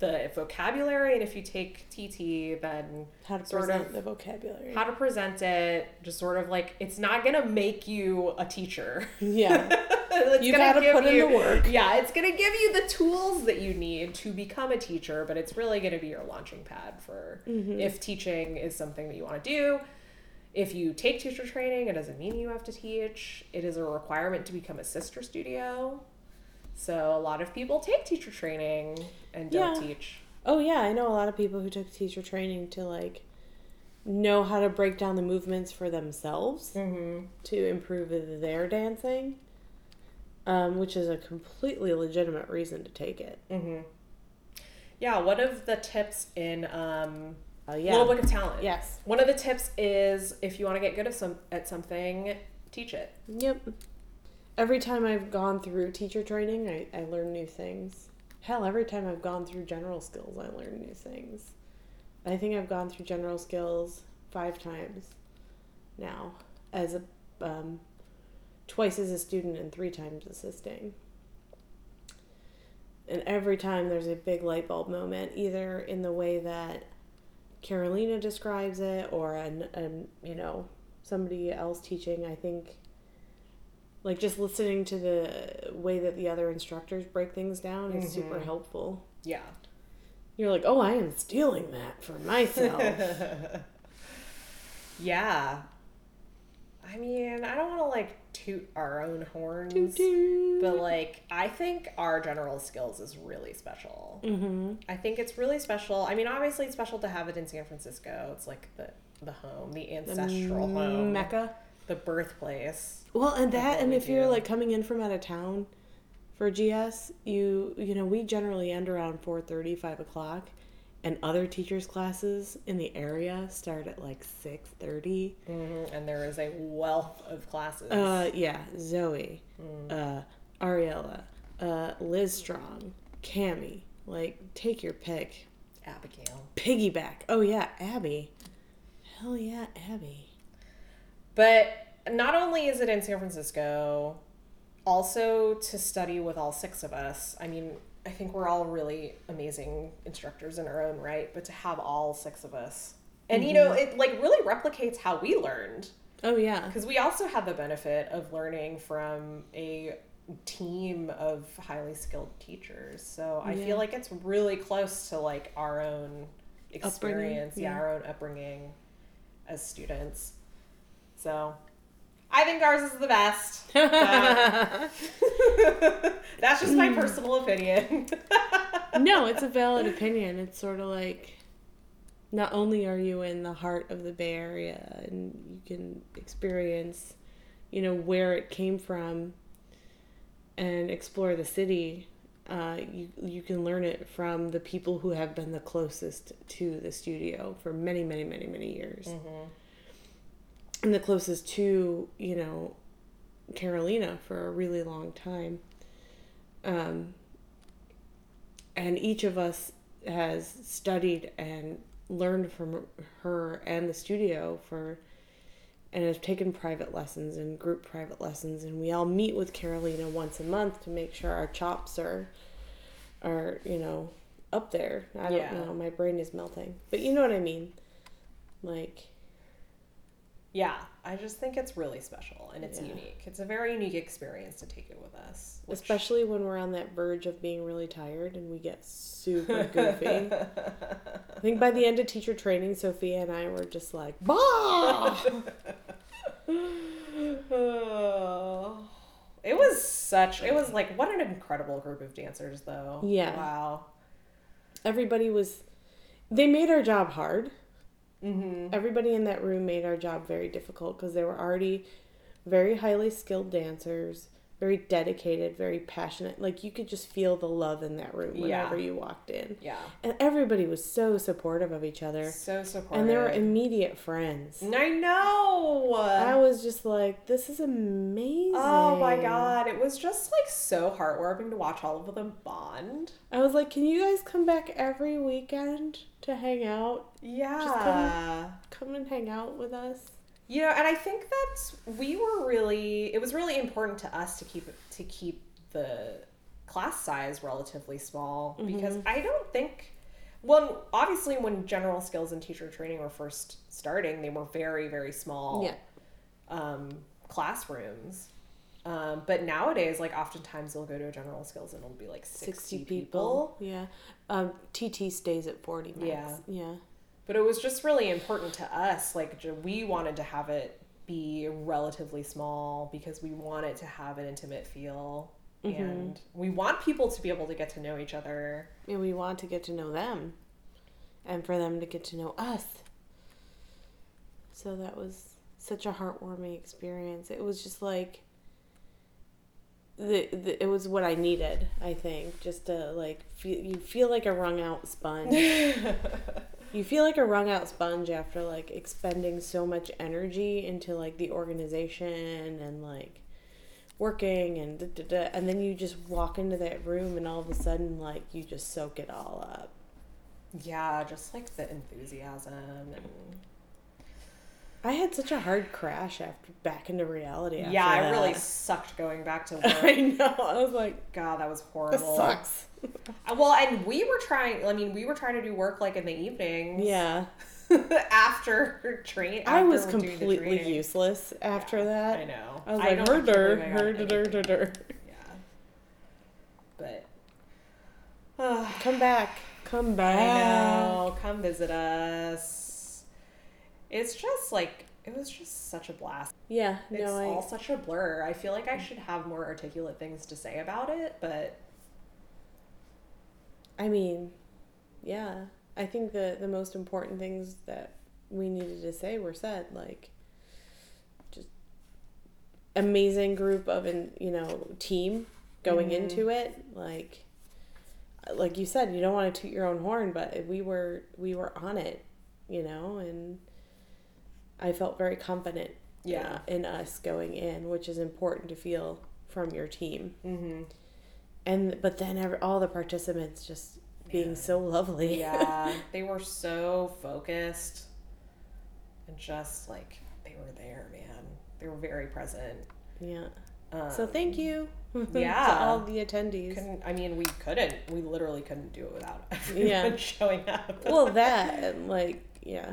the vocabulary. And if you take TT, then how to sort present of the vocabulary. how to present it, just sort of like it's not going to make you a teacher. yeah. You gotta put in you- the work. Yeah, it's gonna give you the tools that you need to become a teacher, but it's really gonna be your launching pad for Mm-hmm. if teaching is something that you want to do. If you take teacher training, it doesn't mean you have to teach. It is a requirement to become a sister studio. So a lot of people take teacher training and don't Yeah. teach. Oh yeah, I know a lot of people who took teacher training to like know how to break down the movements for themselves Mm-hmm. to improve their dancing. Um, which is a completely legitimate reason to take it. Mm-hmm. Yeah, one of the tips in um, Uh, yeah. Little Book of Talent. Yes. One of the tips is if you want to get good at some at something, teach it. Yep. Every time I've gone through teacher training, I, I learn new things. Hell, every time I've gone through general skills, I learn new things. I think I've gone through general skills five times now, as a um, twice as a student and three times assisting. And every time there's a big light bulb moment, either in the way that Carolena describes it, or an, an you know somebody else teaching. I think like just listening to the way that the other instructors break things down is super Mhm. helpful. Yeah. You're like, oh, I am stealing that for myself. yeah. I mean, I don't want to like toot our own horns, Toot toot. but like, I think our general skills is really special. mm-hmm. I think it's really special. I mean, obviously, it's special to have it in San Francisco. It's like the the home, the ancestral home, Mecca. The birthplace. Well, and that, and if you're like coming in from out of town for GS, you you know we generally end around 4:30, 5 o'clock, and other teachers' classes in the area start at like 6:30. Mm-hmm. And there is a wealth of classes. Uh, yeah, Zoe, uh, Ariellah, uh, Liz Strong, Cami. Like, take your pick. Abigail. Piggyback. Oh yeah, Abby. Hell yeah, Abby. But not only is it in San Francisco, also to study with all six of us. I mean, I think we're all really amazing instructors in our own right, but to have all six of us. And you know, mm-hmm. it like really replicates how we learned Oh yeah. because we also had the benefit of learning from a team of highly skilled teachers. So I Yeah. feel like it's really close to like our own experience, yeah, yeah. our own upbringing as students. So I think ours is the best. That's just my personal opinion. no, it's a valid opinion. It's sort of like not only are you in the heart of the Bay Area and you can experience, you know, where it came from and explore the city, uh, you you can learn it from the people who have been the closest to the studio for many, many, many, many years, and the closest to you know Carolena for a really long time. Um, and each of us has studied and learned from her and the studio for and have taken private lessons and group private lessons. And we all meet with Carolena once a month to make sure our chops are are you know up there. I don't know my brain is melting. But you know what I mean? Like Yeah, I just think it's really special and it's Yeah. unique. It's a very unique experience to take it with us. which- Especially when we're on that verge of being really tired and we get super goofy. I think by the end of teacher training, Sofia and I were just like, bah! Oh. it was such. It was like what an incredible group of dancers, though. Yeah. Wow. Everybody was, they made our job hard. Mm-hmm. Everybody in that room made our job very difficult because they were already very highly skilled dancers, very dedicated, very passionate. Like you could just feel the love in that room whenever Yeah. you walked in. Yeah. And everybody was so supportive of each other. So supportive. And they were immediate friends. I know. I was just like, this is amazing. Oh my god, it was just like so heartwarming to watch all of them bond. I was like, can you guys come back every weekend to hang out? Yeah. Just come and hang out with us. You know, and I think that we were really it was really important to us to keep to keep the class size relatively small because I don't think well, obviously when general skills and teacher training were first starting, they were very very small Yeah. um, classrooms. Um, but nowadays, like oftentimes you'll go to a general skills and it'll be like 60, 60 people. people. Yeah. Um, TT stays at 40 max. Yeah. Yeah. But it was just really important to us. Like, we wanted to have it be relatively small because we wanted to have an intimate feel. Mm-hmm. And we want people to be able to get to know each other. And we want to get to know them and for them to get to know us. So that was such a heartwarming experience. It was just like the, the it was what I needed, I think, just to like feel you feel like a wrung out sponge. you feel like a wrung out sponge after like expending so much energy into like the organization and like working and da, da, da, and then you just walk into that room and all of a sudden like you just soak it all up. Yeah, just like the enthusiasm and I had such a hard crash after back into reality. After yeah, I that. really sucked going back to work. I know. I was like, God, that was horrible. sucks. Uh, Well, and we were trying. I mean, we were trying to do work like in the evenings. Yeah, after train. I was after doing the completely useless after Yeah, that. I know. I was I like, herder, actually think I got herder, herder. Yeah. But. Come back. Come I back. know. Come visit us. It's just like it was just such a blast. Yeah, It's no, I, all such a blur. I feel like I should have more articulate things to say about it, but I mean, yeah. I think the the most important things that we needed to say were said. Like, just amazing group of an you know team going Mhm. into it. Like, like you said, you don't want to toot your own horn, but we were we were on it, you know, and I felt very confident. Yeah. in us going in, which is important to feel from your team. mm-hmm. And but then every, all the participants just being so lovely. yeah, they were so focused and just like they were there, man. They were very present. Yeah. Um, So thank you. yeah. to all the attendees. Couldn't, I mean, we couldn't. We literally couldn't do it without Yeah. everyone showing up. well, that and like yeah,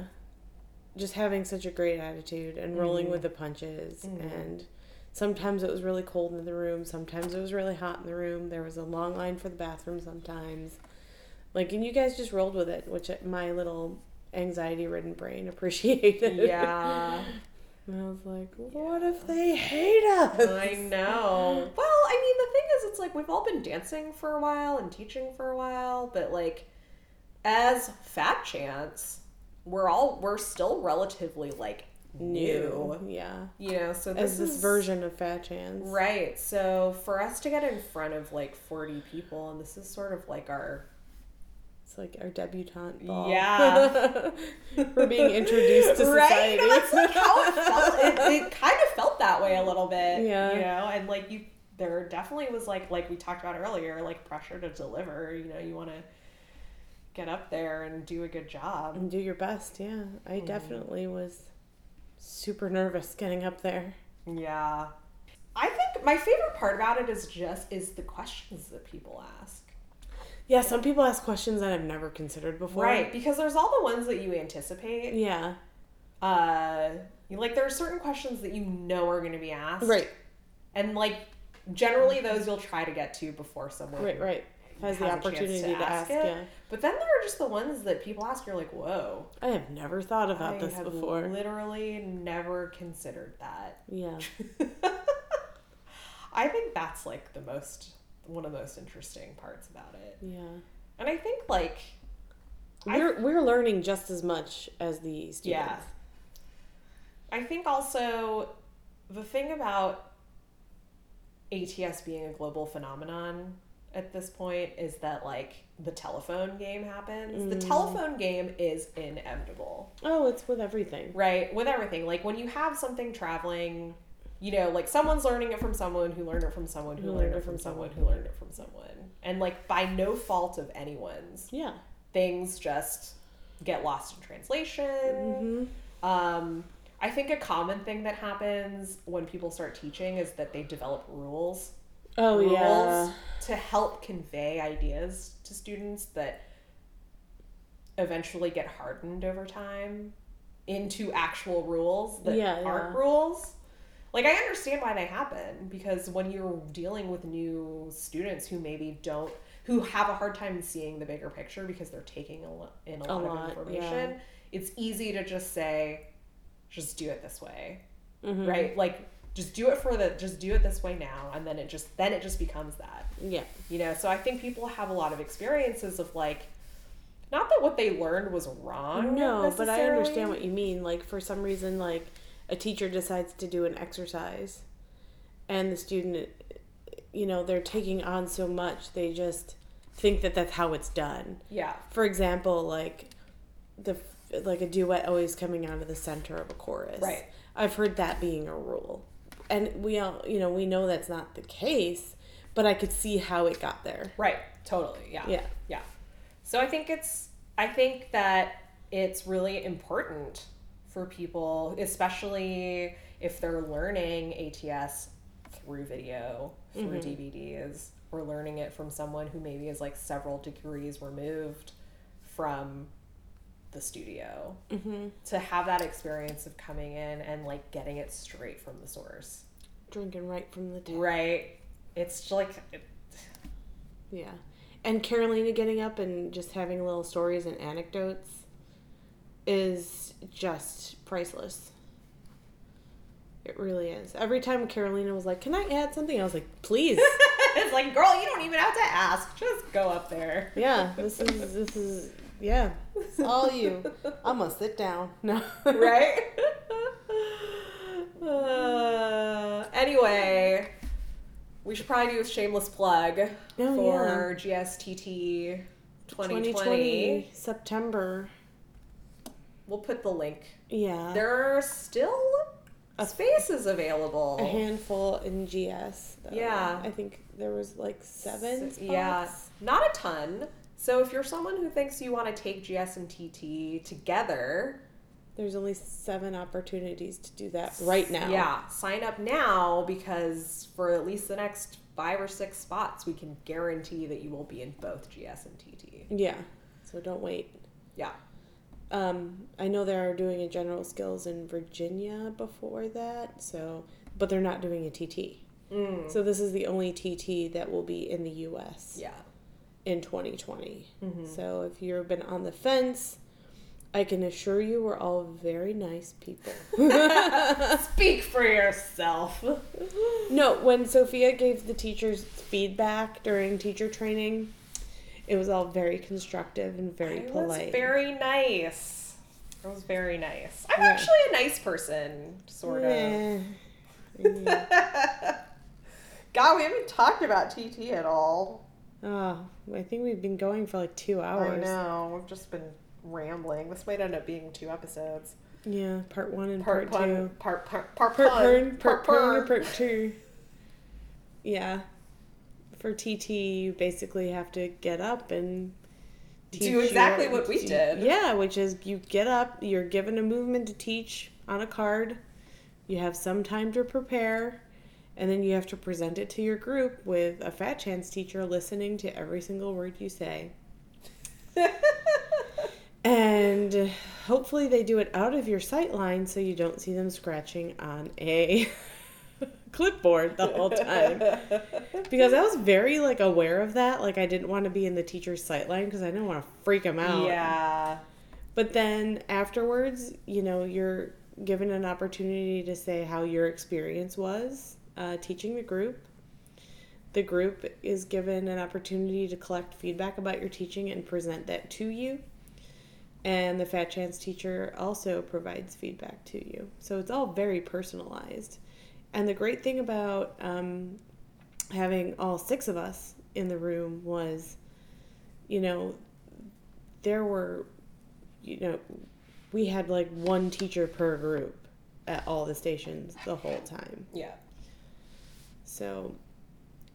just having such a great attitude and rolling Mhm. with the punches Mhm. and. Sometimes it was really cold in the room. Sometimes it was really hot in the room. There was a long line for the bathroom sometimes. Like, and you guys just rolled with it, which my little anxiety ridden brain appreciated. yeah. And I was like, what if they hate us? I know. Well, I mean, the thing is, it's like we've all been dancing for a while and teaching for a while, but like, as Fat Chance, we're all we're still relatively like new, Yeah. you know. So this As this is, version of Fat Chance. right? So for us to get in front of like forty people, and this is sort of like our It's like our debutante ball. Yeah. We're being introduced to right? society. No, that's like how it felt. It, it kind of felt that way a little bit. Yeah. You know, and like you, there definitely was like like we talked about earlier, like pressure to deliver. You know, you want to get up there and do a good job. and do your best, yeah. I Mm-hmm. definitely was super nervous getting up there. Yeah. I think my favorite part about it is just is the questions that people ask. Yeah, some people ask questions that I've never considered before. Right, because there's all the ones that you anticipate. Yeah. Uh, like there are certain questions that you know are going to be asked, Right. And like generally those you'll try to get to before someone Right. Right. Has, the has a chance opportunity to, ask. it. Yeah. But then there are just the ones that people ask. You're like, whoa. I have never thought about I this have before. literally never considered that. Yeah. I think that's like the most one of the most interesting parts about it. Yeah. And I think like We're we're learning just as much as the students. Yeah. I think also the thing about ATS being a global phenomenon at this point is that like the telephone game happens. The Mm. telephone game is inevitable. Oh, it's with everything. Right, with everything. Like when you have something traveling, you know, like someone's learning it from someone who learned it from someone who, learned it from someone who learned it from someone. And like by no fault of anyone's, Yeah. things just get lost in translation. Mm-hmm. Um, I think a common thing that happens when people start teaching is that they develop rules. Oh rules yeah. to help convey ideas to students that eventually get hardened over time into actual rules that Yeah, aren't yeah. rules. Like I understand why they happen because when you're dealing with new students who maybe don't who have a hard time seeing the bigger picture because they're taking a lo- in a, lot, lot, of information, it's easy to just say just do it this way Mhm. right like just do it for the just do it this way now and then it just then it just becomes that Yeah. you know so i think people have a lot of experiences of like not that what they learned was wrong No, but I understand what you mean. Like for some reason, like a teacher decides to do an exercise, and the student, you know, they're taking on so much they just think that that's how it's done. yeah For example, like the like a duet always coming out of the center of a chorus. Right. I've heard that being a rule, and we all, you know, we know that's not the case, but I could see how it got there. right totally yeah Yeah. yeah so i think it's i think that it's really important for people especially if they're learning ats through video through mm-hmm. dvds or learning it from someone who maybe is like several degrees removed from the studio Mm-hmm. to have that experience of coming in and like getting it straight from the source Drinking right from the tap. right it's like Yeah. And Carolena getting up and just having little stories and anecdotes is just priceless. It really is. Every time Carolena was like, Can I add something? I was like, Please. it's like girl you don't even have to ask just go up there yeah, this is, this is, yeah, it's all you. I'm going to sit down. No. right? Uh, anyway, we should probably do a shameless plug Oh, for GSTT 2020. September. We'll put the link. Yeah. There are still spaces available. a handful in GS. Though. Yeah. I think there was like seven. S- Yeah, not a ton. So if you're someone who thinks you want to take GS and TT together, There's only seven opportunities to do that right now. Yeah, sign up now because for at least the next five or six spots, we can guarantee that you will be in both GS and TT. Yeah. So don't wait. Yeah. Um, I know they are doing a general skills in Virginia before that, so but they're not doing a TT. Mm. So this is the only TT that will be in the US Yeah. In 2020. Mm-hmm. So if you've been on the fence, I can assure you we're all very nice people. Speak for yourself. no, when Sofia gave the teachers feedback during teacher training, it was all very constructive and very It polite. was very nice. It was very nice. I'm Yeah. actually a nice person, sort of. Eh. Yeah. God, we haven't talked about TT at all. Oh, I think we've been going for like two hours. I know. We've just been rambling. This might end up being two episodes. Yeah, part one and Part part, pun, two. part part part Part pun, part pun, or pun. part two. Yeah. For TT, you basically have to get up and Do exactly your- what we did. Yeah, which is you get up, you're given a movement to teach on a card, you have some time to prepare, and then you have to present it to your group with a fat chance teacher listening to every single word you say. And hopefully they do it out of your sight line so you don't see them scratching on a clipboard the whole time. Because I was very like aware of that. Like I didn't want to be in the teacher's sight line because I didn't want to freak them out. Yeah. But then afterwards, you know, you're given an opportunity to say how your experience was uh, teaching the group. The group is given an opportunity to collect feedback about your teaching and present that to you. And the Fat Chance teacher also provides feedback to you. So it's all very personalized. And the great thing about um, having all six of us in the room was, you know, there were, you know, we had like one teacher per group at all the stations the whole time. Yeah. So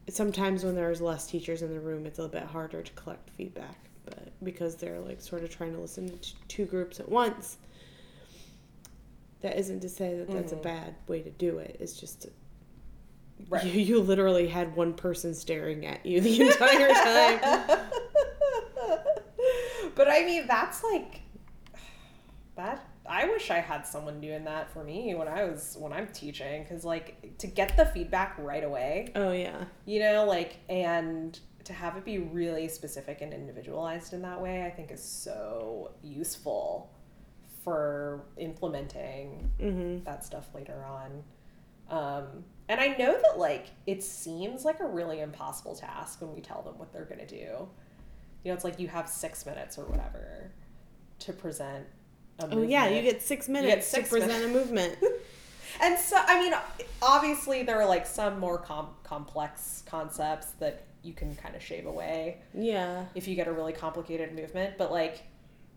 sometimes when there's less teachers in the room, it's a little bit harder to collect feedback, but because they're like sort of trying to listen to two groups at once, that isn't to say that that's Mhm. a bad way to do it. It's just Right. you, you literally had one person staring at you the entire time. but I mean, that's like that. I wish I had someone doing that for me when I was when I'm teaching, because like to get the feedback right away, Oh yeah. you know, like and to have it be really specific and individualized in that way, I think is so useful for implementing Mm-hmm. that stuff later on. Um, and I know that like it seems like a really impossible task when we tell them what they're gonna do. You know, it's like you have six minutes or whatever to present. Oh yeah, you get six minutes get six to present minutes. a movement. And so, I mean, obviously there are like some more com- complex concepts that you can kind of shave away yeah. if you get a really complicated movement, but like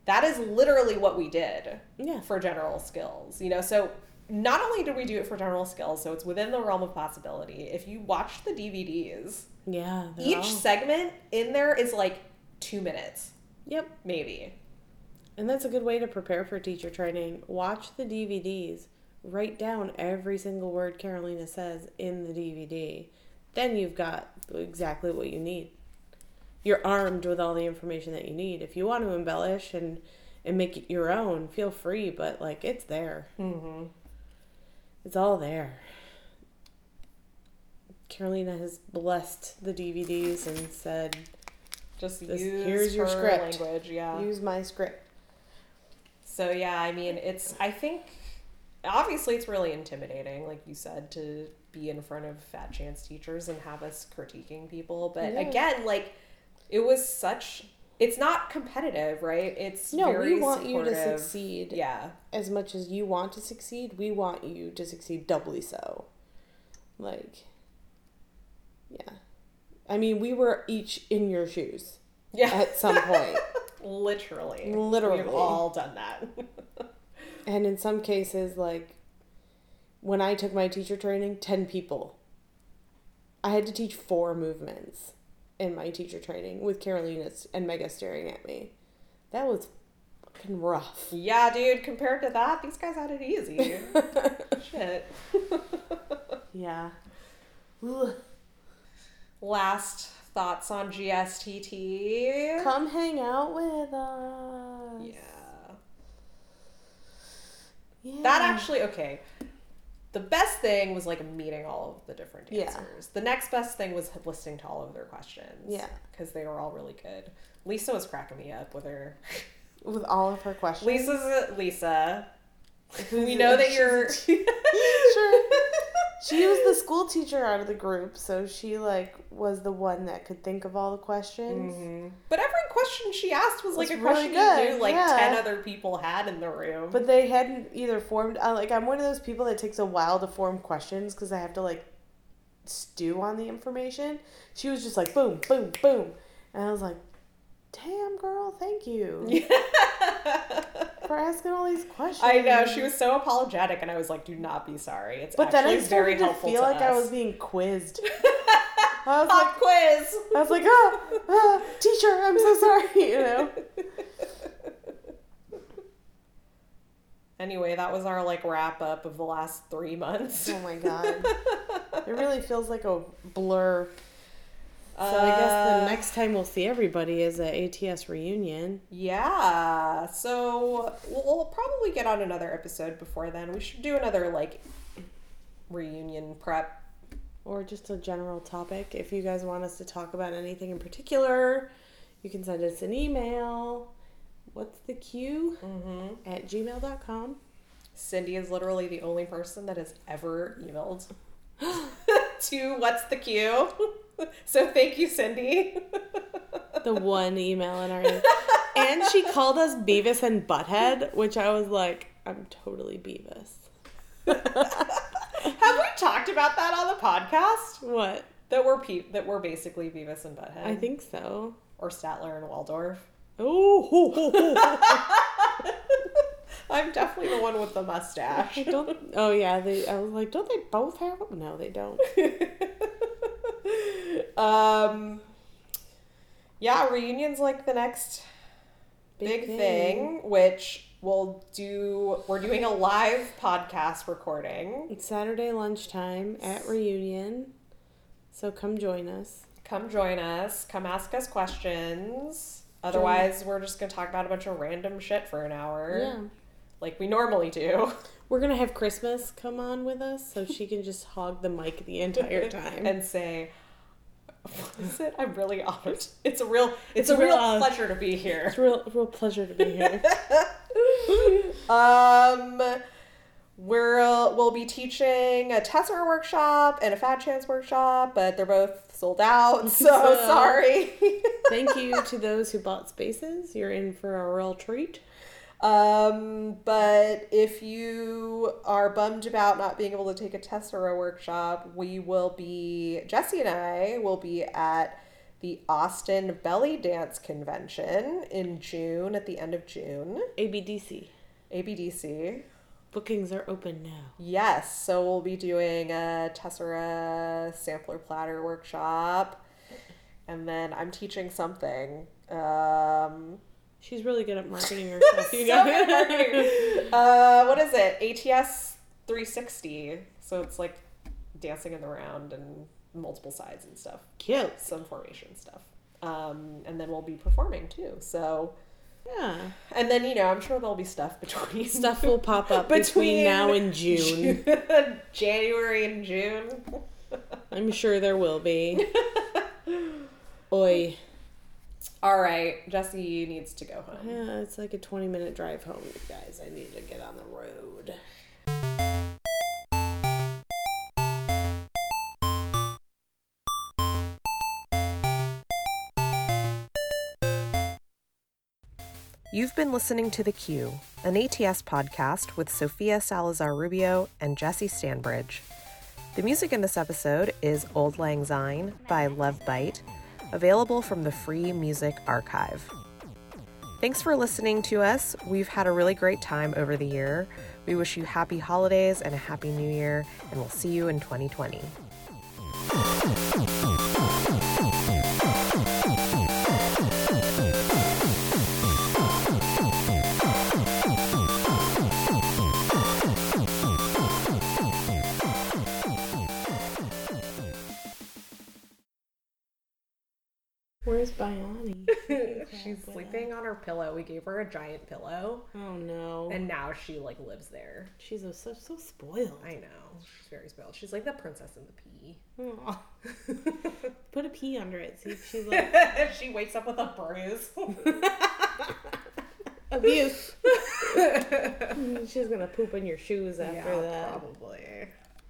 that is literally what we did Yeah. for general skills, you know? So not only did we do it for general skills, so it's within the realm of possibility. If you watch the DVDs, Yeah. each all- segment in there is like two minutes, Yep. maybe. And that's a good way to prepare for teacher training. Watch the DVDs. Write down every single word Carolena says in the DVD. Then you've got exactly what you need. You're armed with all the information that you need. If you want to embellish and and make it your own, feel free, but like it's there. Mm-hmm. It's all there. Carolena has blessed the DVDs and said, Just This- use here's your her script. language, yeah. "Use my script." So yeah, I mean, it's I think obviously it's really intimidating, like you said, to be in front of fat chance teachers and have us critiquing people. But Yeah. again, like it was such it's not competitive, right? It's No, we want you to succeed. Yeah. as much as you want to succeed, we want you to succeed doubly so. Like, yeah. I mean, we were each in your shoes Yeah. at some point. Literally. Literally. We've all done that. and in some cases, like, when I took my teacher training, 10 people. I had to teach four movements in my teacher training with Carolena and Megha staring at me. That was fucking rough. yeah, dude, compared to that, these guys had it easy. Shit. Yeah. Last thoughts on GSTT. Come hang out with us. Yeah. Yeah. That actually okay. The best thing was like meeting all of the different Yeah. The next best thing was listening to all of their questions. Yeah. because they were all really good. Lisa was cracking me up with her. with all of her questions. Lisa's Lisa. We know that you're. teacher. She was the school teacher out of the group, so she like was the one that could think of all the questions. Mhm. But every question she asked was like Was a question really good, you knew like yeah. ten other people had in the room. But they hadn't either formed. Uh, like I'm one of those people that takes a while to form questions because I have to like stew on the information. She was just like boom, boom, boom, and I was like, "Damn, girl, thank you for asking all these questions." I know she was so apologetic, and I was like, "Do not be sorry. It's But then I started very to helpful feel to like I was being quizzed. I was like, quiz. I was like, ah, teacher, I'm so sorry, you know. Anyway, that was our like wrap up of the last three months. Oh my god, it really feels like a blur. So I guess Uh, the next time we'll see everybody is a ATS reunion. Yeah. So we'll, we'll probably get on another episode before then. We should do another like reunion prep. or just a general topic. If you guys want us to talk about anything in particular, you can send us an email. What's the Q? Mm-hmm. At gmail.com. Cindy is literally the only person that has ever emailed to what's the Q. so thank you, Cindy. The one email in our. and she called us Beavis and Butthead, which I was like, I'm totally Beavis. Have we talked about that on the podcast? What? That we're pe- that we're basically Beavis and Butthead. I think so. or Statler and Waldorf. Oh, I'm definitely the one with the mustache. I don't. Oh yeah, they. I was like, don't they both have them? No, they don't. Um, yeah, reunions like the next big, thing. which we'll do. We're doing a live podcast recording. It's Saturday lunchtime at reunion, so come join us. Come join us. Come ask us questions. Otherwise, we're just gonna talk about a bunch of random shit for an hour, Yeah, like we normally do, we're gonna have Christmas come on with us, so she can just hog the mic the entire time. and say. Is it? I'm really honored. It's a real. It's, It's a real real pleasure to be here. It's a real, real pleasure to be here. Um, we're we'll be teaching a Tessera workshop and a Fat Chance workshop, but they're both sold out. So So- sorry. Thank you to those who bought spaces. You're in for a real treat. Um, but if you are bummed about not being able to take a Tessera workshop, we will be Jesse and I will be at the Austin Belly Dance Convention in June at the end of June. ABDC ABDC. bookings are open now. Yes, so we'll be doing a Tessera sampler platter workshop, and then I'm teaching something. Um, She's really good at marketing herself. so You guys. marketing. uh, what is it? ATS 360. So it's like dancing in the round and multiple sides and stuff, Cute. some formation stuff. Um, and then we'll be performing too. So, Yeah. and then you know, I'm sure there'll be stuff between Stuff will pop up between, Between now and June. January and June. I'm sure there will be. Oi. All right, Jesse needs to go home. Yeah, it's like a 20 minute drive home, you guys. I need to get on the road. You've been listening to The Q, an ATS podcast with Sofia Salazar Rubio and Jesse Stanbridge. The music in this episode is Auld Lang Syne by Love Bite, available from the Free Music Archive. Thanks for listening to us. We've had a really great time over the year. We wish you happy holidays and a happy new year, and we'll see you in 2020. She's sleeping on her pillow. We gave her a giant pillow, Oh no. and now she like lives there. She's so, so, so spoiled. I know. She's very spoiled. She's like the princess in the pea. Aw. Put a pea under it. See if she's like if she wakes up with a bruise. abuse. she's gonna poop in your shoes after yeah, that. probably.